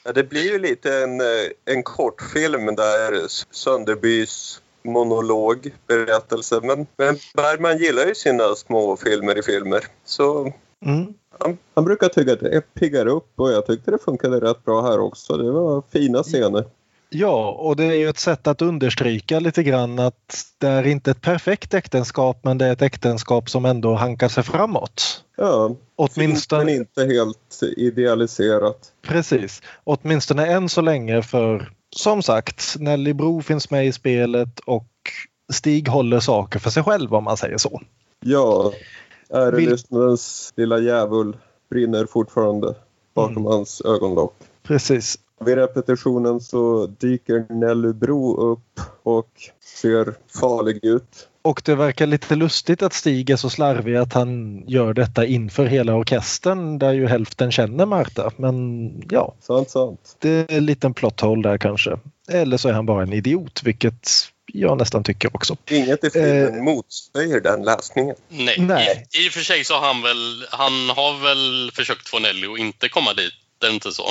Ja, det blir ju lite en, eh, en kortfilm där Sönderbys monolog, berättelse. Men, men Bergman gillar ju sina små filmer i filmer. Så mm. han, han brukar tycka att det piggar upp och jag tyckte det funkade rätt bra här också. Det var fina scener. Ja, och det är ju ett sätt att understryka lite grann att det är inte ett perfekt äktenskap men det är ett äktenskap som ändå hankar sig framåt. Ja, Åtminstone, men inte helt idealiserat. precis. Åtminstone än så länge för som sagt Nelly Bro finns med i spelet och Stig håller saker för sig själv om man säger så. Ja, Vil- ärelyssnarens lilla djävul brinner fortfarande bakom Mm. hans ögonlock. Precis. Vid repetitionen så dyker Nelly Bro upp och ser farlig ut. Och det verkar lite lustigt att Stig är så slarvig att han gör detta inför hela orkestern där ju hälften känner Marta. Men ja, Sant, sant. det är en liten plot hole där kanske. Eller så är han bara en idiot, vilket jag nästan tycker också. Inget i filmen motsäger den läsningen. Nej. Nej. I, I och för sig så har han väl, han har väl försökt få Nelly att inte komma dit. Det är inte så.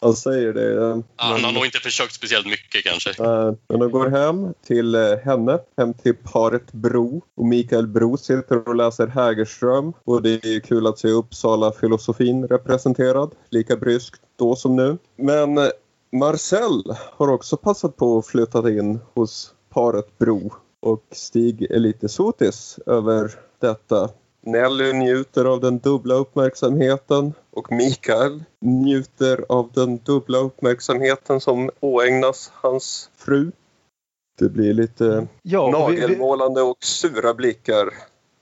Han säger det. eh, Han har men- nog inte försökt speciellt mycket kanske. Eh, Men de går hem till eh, henne, hem till paret Bro. Och Mikael Bro sitter och läser Hägerström. Och det är kul att se Uppsala-filosofin representerad. Lika bryskt då som nu. Men Marcel har också passat på att flytta in hos paret Bro. Och Stig är lite sotis över detta. Nelly njuter av den dubbla uppmärksamheten och Mikael njuter av den dubbla uppmärksamheten som åägnas hans fru. Det blir lite Ja, vi, vi, nagelmålande och sura blickar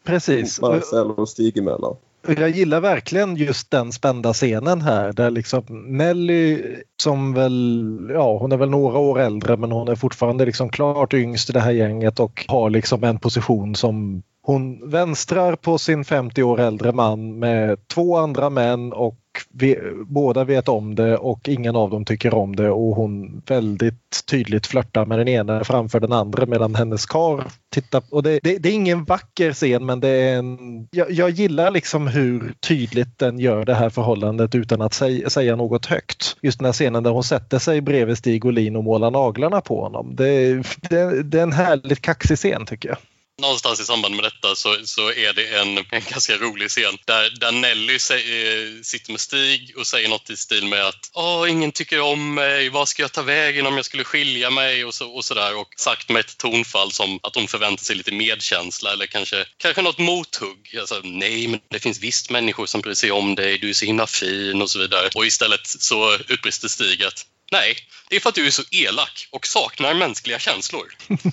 precis. Marcel och Stig emellan. Jag gillar verkligen just den spända scenen här där liksom Nelly som väl, ja hon är väl några år äldre men hon är fortfarande liksom klart yngst i det här gänget och har liksom en position som hon vänstrar på sin 50 år äldre man med två andra män och vi, båda vet om det och ingen av dem tycker om det och hon väldigt tydligt flörtar med den ena framför den andra medan hennes kar tittar. Och det, det, det är ingen vacker scen men det är en... Jag, jag gillar liksom hur tydligt den gör det här förhållandet utan att säga, säga något högt. Just den här scenen där hon sätter sig bredvid Stig Olin och målar naglarna på honom. Det, det, det är en härligt kaxig scen tycker jag. Någonstans i samband med detta så, så är det en, en ganska rolig scen där, där Nelly säger, eh, sitter med Stig och säger något i stil med att Åh, ingen tycker om mig, vad ska jag ta vägen om jag skulle skilja mig och, så, och sådär och sagt med ett tonfall som att hon förväntar sig lite medkänsla eller kanske, kanske något mothugg. Alltså, nej, men det finns visst människor som bryr sig om dig, du är så himla fin och så vidare. Och istället så utbrister Stig att Nej, det är för att du är så elak och saknar mänskliga känslor.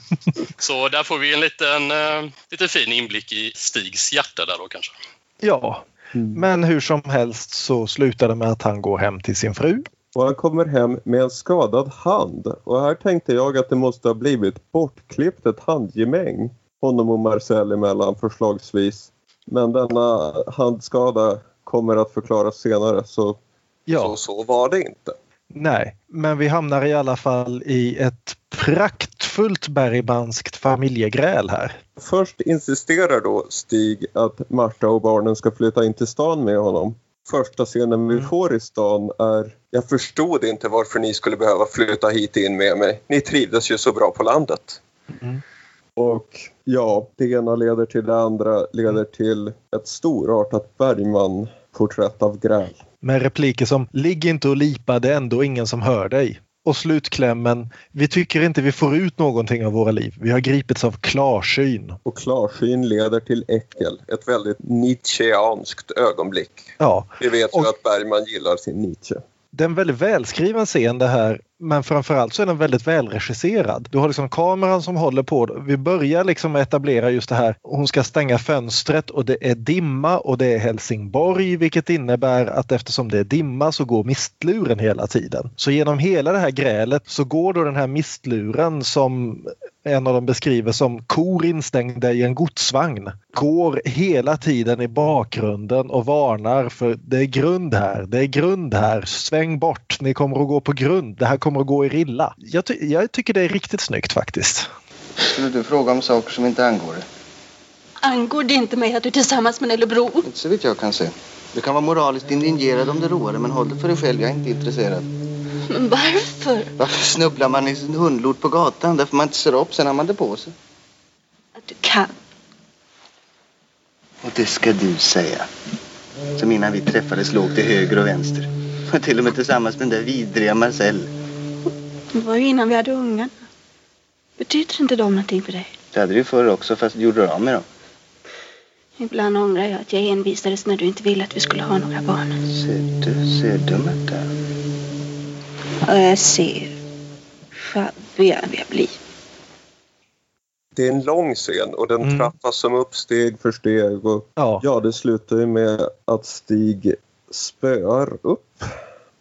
Så där får vi en liten, uh, lite fin inblick i Stigs hjärta där då kanske. Ja, men hur som helst så slutar det med att han går hem till sin fru. Och han kommer hem med en skadad hand. Och här tänkte jag att det måste ha blivit bortklippt ett handgemäng honom och Marcel emellan förslagsvis. Men denna handskada kommer att förklaras senare så Ja. så, så var det inte. Nej, men vi hamnar i alla fall i ett praktfullt bergmanskt familjegräl här. Först insisterar då Stig att Marta och barnen ska flytta in till stan med honom. Första scenen vi Mm. får i stan är Jag förstod inte varför ni skulle behöva flytta hit in med mig. Ni trivdes ju så bra på landet. Mm. Och ja, det ena leder till det andra leder till ett storartat Bergman-porträtt av gräl. Med repliker som “Ligg inte och lipa, det är ändå ingen som hör dig” Och slutklämmen, vi tycker inte vi får ut någonting av våra liv. Vi har gripits av klarsyn. Och klarsyn leder till äckel. Ett väldigt Nietzscheanskt ögonblick. Ja, Vi vet ju Och- att Bergman gillar sin Nietzsche. det är en väldigt välskriven scen det här. Men framförallt så är den väldigt välregisserad. Du har liksom kameran som håller på. Vi börjar liksom etablera just det här. Hon ska stänga fönstret och det är dimma och det är Helsingborg vilket innebär att eftersom det är dimma så går mistluren hela tiden. Så genom hela det här grälet så går då den här mistluren som en av dem beskriver som kor instängda i en godsvagn. Går hela tiden i bakgrunden och varnar för det är grund här, det är grund här, sväng bort, ni kommer att gå på grund, det här kommer att gå er illa. Jag, ty- jag tycker det är riktigt snyggt faktiskt. Skulle du fråga om saker som inte angår dig? Angår det inte mig att du är tillsammans med Nellebro? Inte så vitt jag kan se. Du kan vara moraliskt indignerad om det roar dig, men håll det för dig själv. Jag är inte intresserad. Men varför? Varför snubblar man i sin hundlort på gatan? Därför man inte ser upp, sen har man det på sig. Att du kan. Och det ska du säga. Som innan vi träffades låg till höger och vänster. Och till och med tillsammans med den där vidriga Marcel. Det var ju innan vi hade ungarna. Betyder inte de någonting för dig? Det hade du ju förr också, fast du gjorde av med dem. Ibland ångrar jag att jag envisades när du inte ville att vi skulle ha några barn. Ser du, ser du Märta? Och jag ser sjabbig jag blir. Det är en lång scen och den Mm. trappas som upp steg för steg. Och Ja, ja, det slutar ju med att Stig spöar upp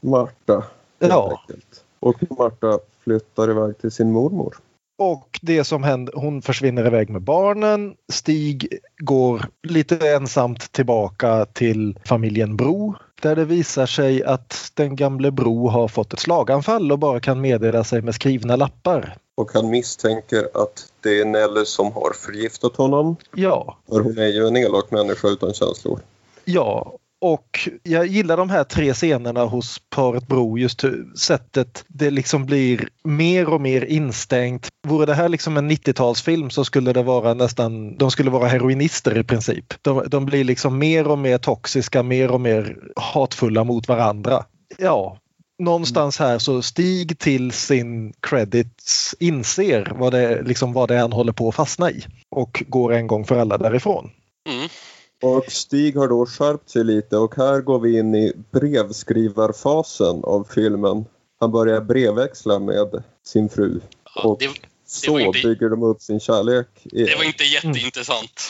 Marta. Ja. enkelt. Och Marta flyttar iväg till sin mormor. och det som händer, hon försvinner iväg med barnen. Stig går lite ensamt tillbaka till familjen Bro där det visar sig att den gamle Bro har fått ett slaganfall och bara kan meddela sig med skrivna lappar. Och han misstänker att det är Nelle som har förgiftat honom. Ja, För hon är ju en elak människa utan känslor. Ja, och jag gillar de här tre scenerna hos paret Bro. Just sättet det liksom blir mer och mer instängt. Vore det här liksom en 90-talsfilm så skulle det vara nästan, de skulle vara heroinister i princip. De, de blir liksom mer och mer toxiska, mer och mer hatfulla mot varandra. Ja, någonstans här så Stig till sin credits inser vad det, liksom vad det är han håller på att fastna i och går en gång för alla därifrån. Mm. Och Stig har då skärpt sig lite och här går vi in i brevskrivarfasen av filmen. Han börjar brevväxla med sin fru. Ja, Och det, så var inte- bygger de upp sin kärlek. igen. det var inte jätteintressant.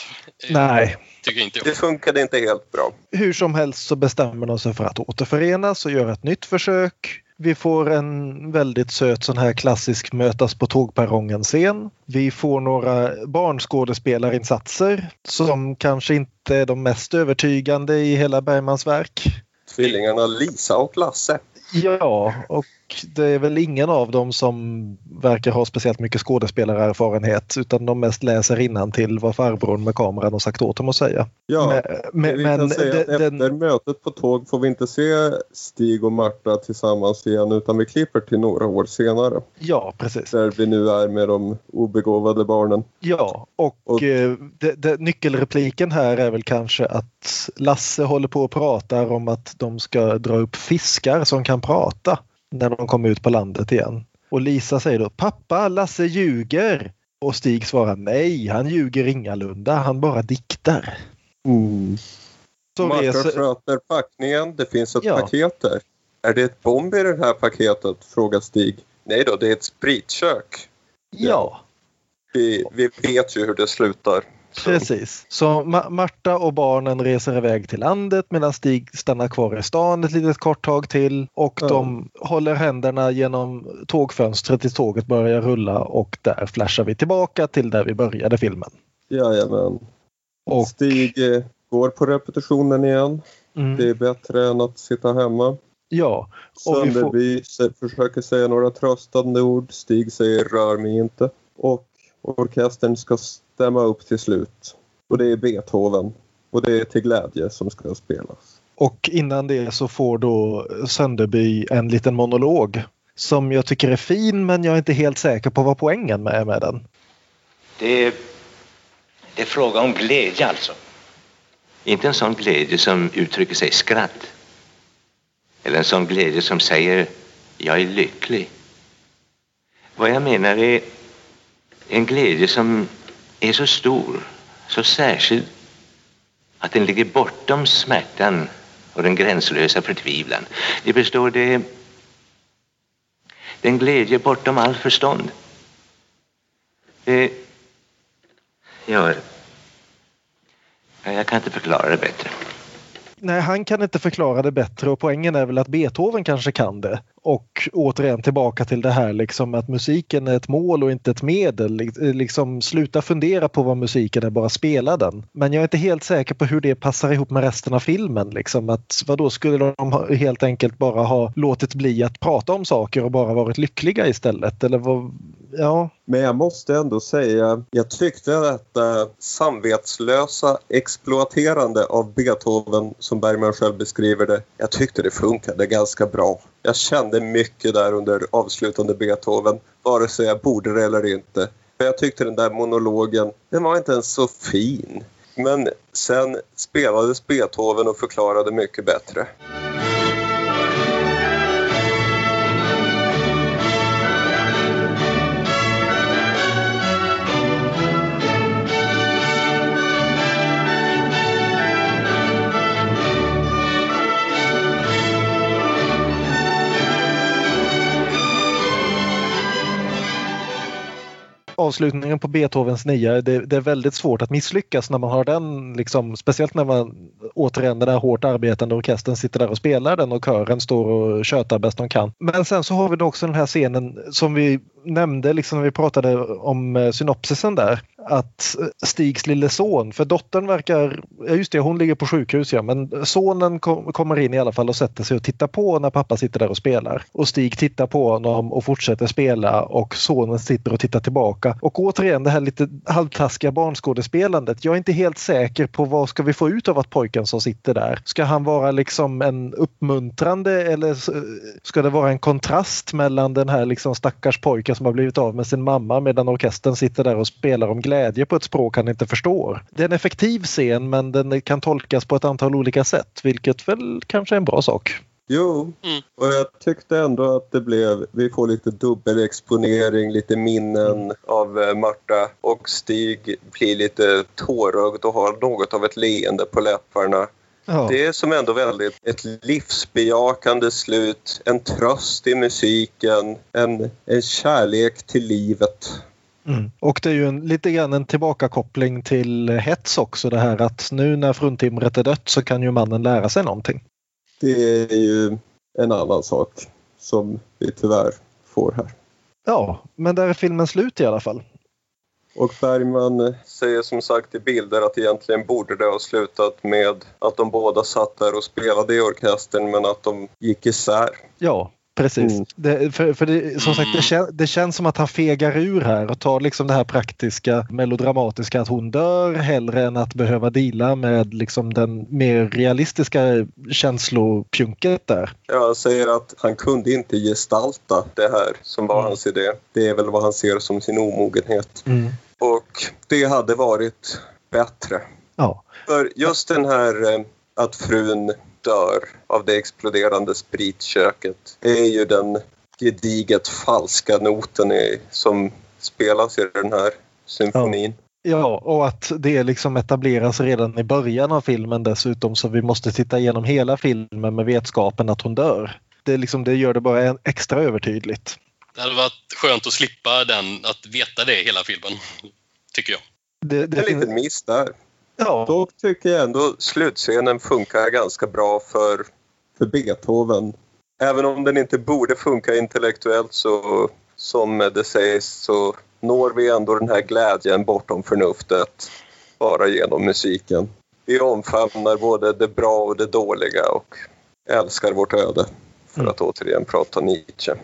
Eh, Nej, Tycker inte Det funkade inte helt bra. hur som helst så bestämmer de sig för att återförenas och göra ett nytt försök. Vi får en väldigt söt sån här klassisk mötas på tågperrongen-scen. Vi får några barnskådespelarinsatser som kanske inte är de mest övertygande i hela Bergmans verk. Tvillingarna Lisa och Lasse. Ja, och det är väl ingen av dem som verkar ha speciellt mycket skådespelarerfarenhet utan de mest läser till vad farbrorn med kameran har sagt åt dem att säga. Ja, men men, säga att den- den- efter mötet på tåg får vi inte se Stig och Marta tillsammans igen utan vi klipper till några år senare. ja, precis. Där vi nu är med de obegåvade barnen. Ja, och, Och- eh, det, det, nyckelrepliken här är väl kanske att Lasse håller på och pratar om att de ska dra upp fiskar som kan prata när de kommer ut på landet igen. Och Lisa säger då pappa, Lasse ljuger. Och Stig svarar nej, han ljuger ingalunda, han bara diktar. Så Marta reser, sköter packningen. Det finns ett Ja. paket där. Är det ett bomb i det här paketet? Frågar Stig. Nej då, det är ett spritkök. ja, Vi, vi vet ju hur det slutar. Precis. Så Ma- Marta och barnen reser iväg till landet medan Stig stannar kvar i stan ett litet kort tag till och Ja. de håller händerna genom tågfönstret tills tåget börjar rulla och där flashar vi tillbaka till där vi började filmen. Jajamän. Och, Stig eh, går på repetitionen igen. mm, Det är bättre än att sitta hemma. ja, får- Sönderby se- försöker säga några tröstande ord. Stig säger rör mig inte. Och orkestern ska stämma upp till slut. Och det är Beethoven. Och det är till glädje som ska spelas. och innan det så får då Sönderby en liten monolog som jag tycker är fin men jag är inte helt säker på vad poängen med är med den. Det är, det är fråga om glädje alltså. Inte en sån glädje som uttrycker sig i skratt. Eller en sån glädje som säger jag är lycklig. Vad jag menar är en glädje som är så stor, så särskild att den ligger bortom smärtan och den gränslösa förtvivlan. Det består det den glädje bortom all förstånd. Det gör... Jag kan inte förklara det bättre. Nej, han kan inte förklara det bättre och poängen är väl att Beethoven kanske kan det. Och återigen tillbaka till det här liksom att musiken är ett mål och inte ett medel. Liksom sluta fundera på vad musiken är, bara spela den. Men jag är inte helt säker på hur det passar ihop med resten av filmen. Liksom att vad då skulle de helt enkelt bara ha låtit bli att prata om saker och bara varit lyckliga istället? Eller vad, ja. Men jag måste ändå säga, jag tyckte att detta samvetslösa exploaterande av Beethoven som Bergman själv beskriver det, jag tyckte det funkade ganska bra. Jag kände mycket där under avslutande Beethoven, vare sig jag borde det eller inte. För jag tyckte den där monologen, den var inte ens så fin. Men sen spelades Beethoven och förklarade mycket bättre. Avslutningen på Beethovens nia, det, det, är väldigt svårt att misslyckas när man har den, liksom, speciellt när man återigen den här hårt arbetande orkestern sitter där och spelar den och kören står och tjötar bäst de kan. Men sen så har vi då också den här scenen som vi nämnde liksom när vi pratade om eh, synopsisen där att eh, Stigs lille son, för dottern verkar, ja just det hon ligger på sjukhus ja, men sonen kom, kommer in i alla fall och sätter sig och tittar på när pappa sitter där och spelar. Och Stig tittar på honom och fortsätter spela och sonen sitter och tittar tillbaka. Och återigen det här lite halvtaskiga barnskådespelandet. Jag är inte helt säker på vad ska vi få ut av att pojken som sitter där? Ska han vara liksom en uppmuntrande eller ska det vara en kontrast mellan den här liksom stackars pojken som har blivit av med sin mamma medan orkestern sitter där och spelar om glädje på ett språk han inte förstår. Det är en effektiv scen men den kan tolkas på ett antal olika sätt vilket väl kanske är en bra sak. Jo, mm. och jag tyckte ändå att det blev, vi får lite dubbelexponering, lite minnen mm. av eh, Marta och Stig blir lite tårögd och har något av ett leende på läpparna. Ja. Det är som ändå väldigt ett livsbejakande slut, en tröst i musiken, en, en kärlek till livet. Mm. Och det är ju en, lite grann en tillbakakoppling till hets också det här att nu när fruntimret är dött så kan ju mannen lära sig någonting. Det är ju en annan sak som vi tyvärr får här. Ja, men där är filmen slut i alla fall. Och Bergman säger som sagt i bilder att egentligen borde det ha slutat med att de båda satt där och spelade i orkestern men att de gick isär. Ja, Precis. Mm. Det, för, för det, som sagt, det, kän, det, känns som att han fegar ur här och tar liksom det här praktiska melodramatiska att hon dör hellre än att behöva dela med liksom den mer realistiska känslopjunket där. Ja, han säger att han kunde inte gestalta det här som var mm. hans idé. Det är väl vad han ser som sin omogenhet. Mm. Och det hade varit bättre. Ja. För just den här eh, att frun dör av det exploderande spritköket är ju den gediget falska noten i, som spelas i den här symfonin. Ja. ja, och att det liksom etableras redan i början av filmen dessutom så vi måste titta igenom hela filmen med vetskapen att hon dör. Det, liksom, det gör det bara extra övertydligt. Det hade varit skönt att slippa den, att veta det hela filmen, tycker jag. Det, det, är en liten miss där. Ja. Dock tycker jag ändå slutscenen funkar ganska bra för, för Beethoven. Även om den inte borde funka intellektuellt så som det sägs så når vi ändå den här glädjen bortom förnuftet bara genom musiken. Vi omfamnar både det bra och det dåliga och älskar vårt öde, för mm. att återigen prata Nietzsche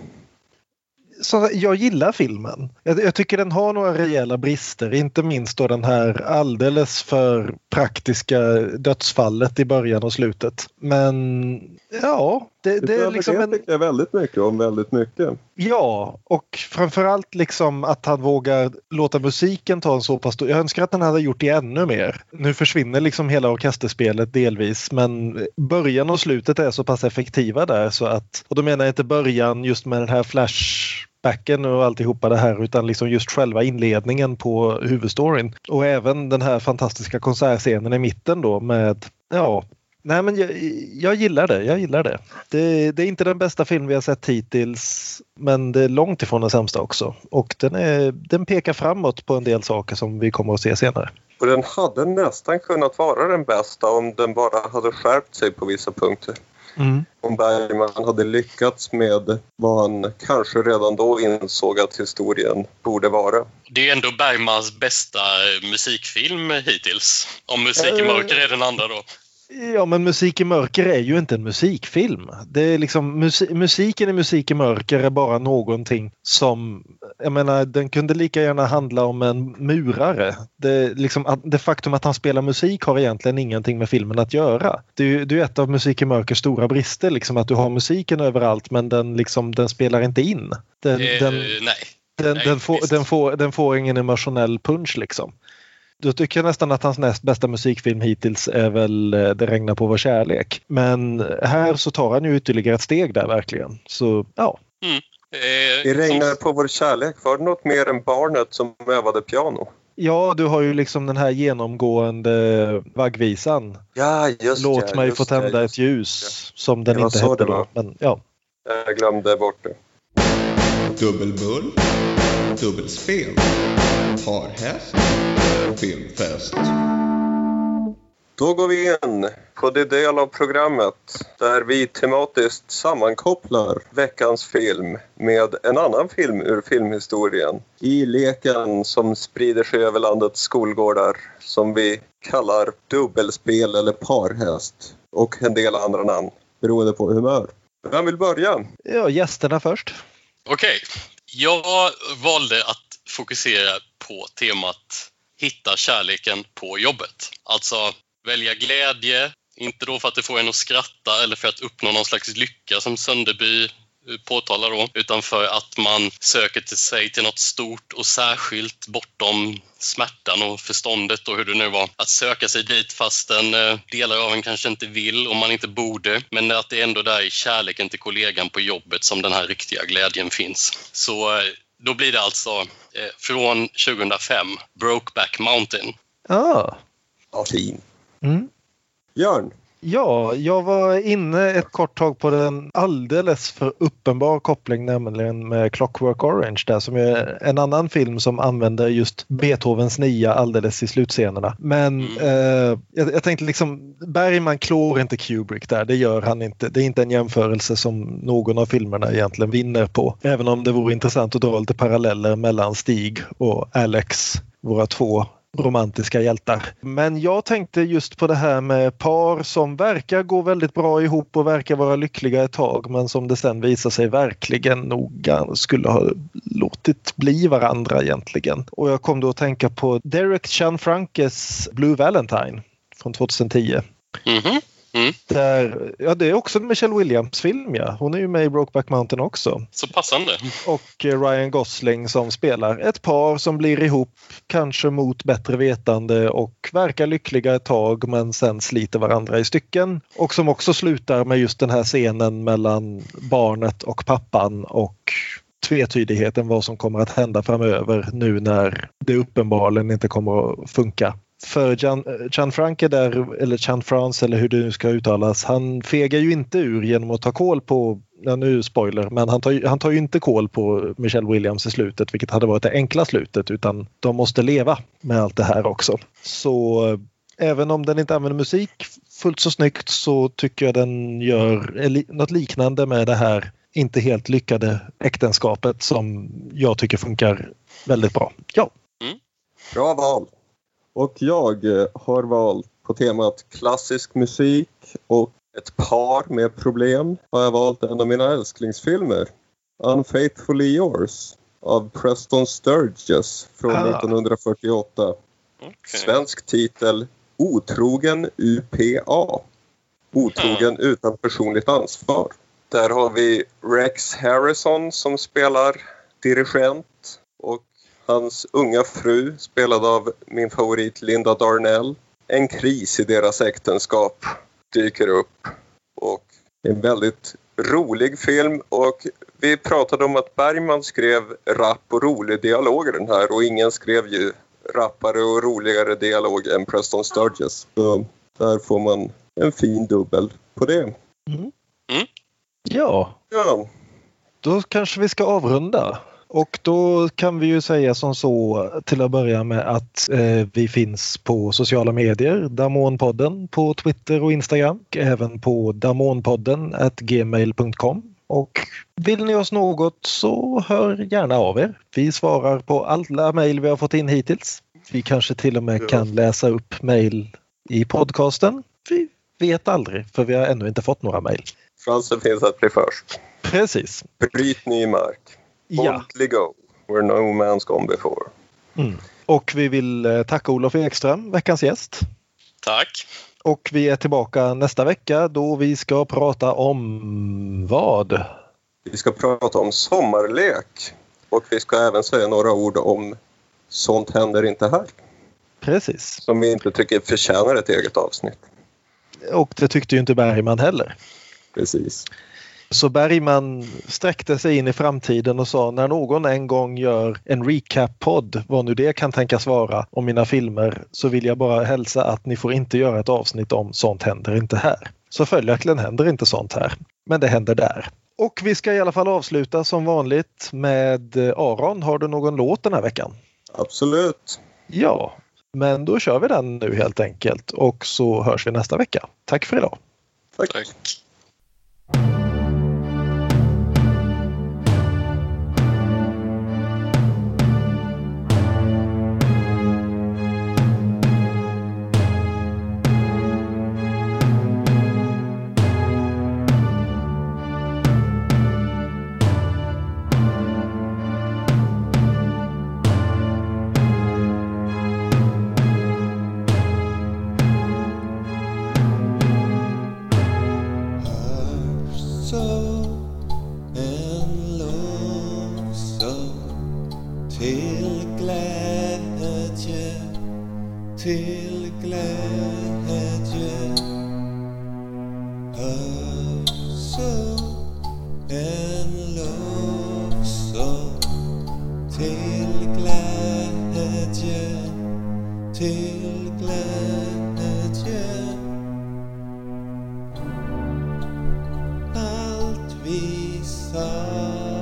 så jag gillar filmen. Jag, jag, tycker den har några rejäla brister, inte minst då den här alldeles för praktiska dödsfallet i början och slutet. Men ja, Det, det är liksom det en, tycker jag väldigt mycket om väldigt mycket. Ja, och framförallt liksom att han vågar låta musiken ta en så pass stor... Jag önskar att han hade gjort det ännu mer. Nu försvinner liksom hela orkesterspelet delvis men början och slutet är så pass effektiva där så att... Och då menar jag inte början just med den här flashbacken och alltihopa det här utan liksom just själva inledningen på huvudstoryn. Och även den här fantastiska konsertscenen i mitten då med ja, Nej men jag, jag gillar det, jag gillar det. det. Det är inte den bästa film vi har sett hittills men det är långt ifrån den sämsta också. Och den, är, den pekar framåt på en del saker som vi kommer att se senare. Och den hade nästan kunnat vara den bästa om den bara hade skärpt sig på vissa punkter. Mm. Om Bergman hade lyckats med vad han kanske redan då insåg att historien borde vara. Det är ändå Bergmans bästa musikfilm hittills. Om Musik i Eh. mörker är den andra då. Ja men Musik i mörker är ju inte en musikfilm. Det är liksom, musi- musiken i Musik i mörker är bara någonting som, jag menar den kunde lika gärna handla om en murare. Det, liksom, det faktum att han spelar musik har egentligen ingenting med filmen att göra. Det är det är ett av Musik i mörkers stora brister, liksom, att du har musiken överallt men den, liksom, den spelar inte in. Den, Eh, den, nej. den, Nej, den, får, den, får, den får ingen emotionell punch liksom. Då tycker jag nästan att hans näst bästa musikfilm hittills är väl eh, Det regnar på vår kärlek. Men här så tar han ju ytterligare ett steg där verkligen. Så ja, Eh, Det regnar på vår kärlek. Var det något mer än barnet som övade piano? ja du har ju liksom den här genomgående vaggvisan. Ja, just Låt ja, mig just få ja, tända just ett ljus som den inte hette då. Men, ja. Jag glömde bort det. Dubbelbull, dubbelspel, parhäst, filmfest. Då går vi in på det del av programmet där vi tematiskt sammankopplar veckans film med en annan film ur filmhistorien i leken som sprider sig över landets skolgårdar som vi kallar dubbelspel eller parhäst och en del andra namn beroende på humör. Vem vill börja? ja, gästerna först. Okej. Jag valde att fokusera på temat hitta kärleken på jobbet. Alltså välja glädje, inte då för att det får en att skratta eller för att uppnå någon slags lycka som Sönderby påtalar då, utan för att man söker till sig till något stort och särskilt bortom smärtan och förståndet och hur det nu var. Att söka sig dit fastän eh, delar av en kanske inte vill och man inte borde. Men att det är ändå där i kärleken till kollegan på jobbet som den här riktiga glädjen finns. Så eh, då blir det alltså eh, från 2005, Brokeback Mountain. Ja. Ja, fin. Mm. Björn? Ja, jag var inne ett kort tag på den alldeles för uppenbar koppling nämligen med Clockwork Orange där som är en annan film som använder just Beethovens nia alldeles i slutscenerna. Men eh, jag, jag tänkte liksom Bergman klår inte Kubrick där, det gör han inte. Det är inte en jämförelse som någon av filmerna egentligen vinner på. Även om det vore intressant att dra lite paralleller mellan Stig och Alex, våra två romantiska hjältar. Men jag tänkte just på det här med par som verkar gå väldigt bra ihop och verkar vara lyckliga ett tag men som det sen visar sig verkligen noga skulle ha låtit bli varandra egentligen. Och jag kom då att tänka på Derek Chanfrankes Blue Valentine från 2010. Mhm. Mm. Där, ja, det är också en Michelle Williams-film. Ja. Hon är ju med i Brokeback Mountain också. Så passande. Och eh, Ryan Gosling som spelar ett par som blir ihop, kanske mot bättre vetande och verkar lyckliga ett tag men sen sliter varandra i stycken. Och som också slutar med just den här scenen mellan barnet och pappan och tvetydigheten vad som kommer att hända framöver nu när det uppenbarligen inte kommer att funka. För Jan, Chan eh, Franke där, eller Chan France eller hur det nu ska uttalas, han fegar ju inte ur genom att ta koll på, ja nu spoiler, men han tar, ju- han tar ju inte koll på Michelle Williams i slutet vilket hade varit det enkla slutet utan de måste leva med allt det här också. Så eh, även om den inte använder musik fullt så snyggt så tycker jag den gör något liknande med det här inte helt lyckade äktenskapet som jag tycker funkar väldigt bra. Ja, mm. Bra val. Och jag eh, har valt på temat klassisk musik och ett par med problem har jag valt en av mina älsklingsfilmer. Unfaithfully yours av Preston Sturges från Ah. 1948. Svensk titel Otrogen UPA. Otrogen utan personligt ansvar. Där har vi Rex Harrison som spelar dirigent och hans unga fru spelad av min favorit Linda Darnell. En kris i deras äktenskap dyker upp och en väldigt rolig film och vi pratade om att Bergman skrev rapp och rolig dialog i den här och ingen skrev ju rappare och roligare dialog än Preston Sturges. Så där får man en fin dubbel på det. Mm. Ja. Ja. Då kanske vi ska avrunda. Och då kan vi ju säga som så till att börja med att eh, vi finns på sociala medier, Damonpodden på Twitter och Instagram, och även på damonpodden gmail.com. Och vill ni oss något så hör gärna av er. Vi svarar på alla mejl vi har fått in hittills. Vi kanske till och med Ja. kan läsa upp mejl i podcasten. Vi vet aldrig för vi har ännu inte fått några mejl. Chansen finns att bli först. Precis. Bryt ny mark. Ja. Boldly go. Where no man's gone before. Mm. Och vi vill eh, tacka Olof Ekström, veckans gäst. Tack. Och vi är tillbaka nästa vecka då vi ska prata om vad? Vi ska prata om sommarlek. Och vi ska även säga några ord om Sånt händer inte här. Precis. Som vi inte tycker förtjänar ett eget avsnitt. Och det tyckte ju inte Bergman heller. Precis. Så Bergman sträckte sig in i framtiden och sa när någon en gång gör en recap-podd, vad nu det kan tänkas vara, om mina filmer så vill jag bara hälsa att ni får inte göra ett avsnitt om Sånt händer inte här. Så följaktligen händer inte sånt här. Men det händer där. Och vi ska i alla fall avsluta som vanligt med eh, Aron. Har du någon låt den här veckan? Absolut. Ja, men då kör vi den nu helt enkelt och så hörs vi nästa vecka. Tack för idag. Tack. Tack. Vi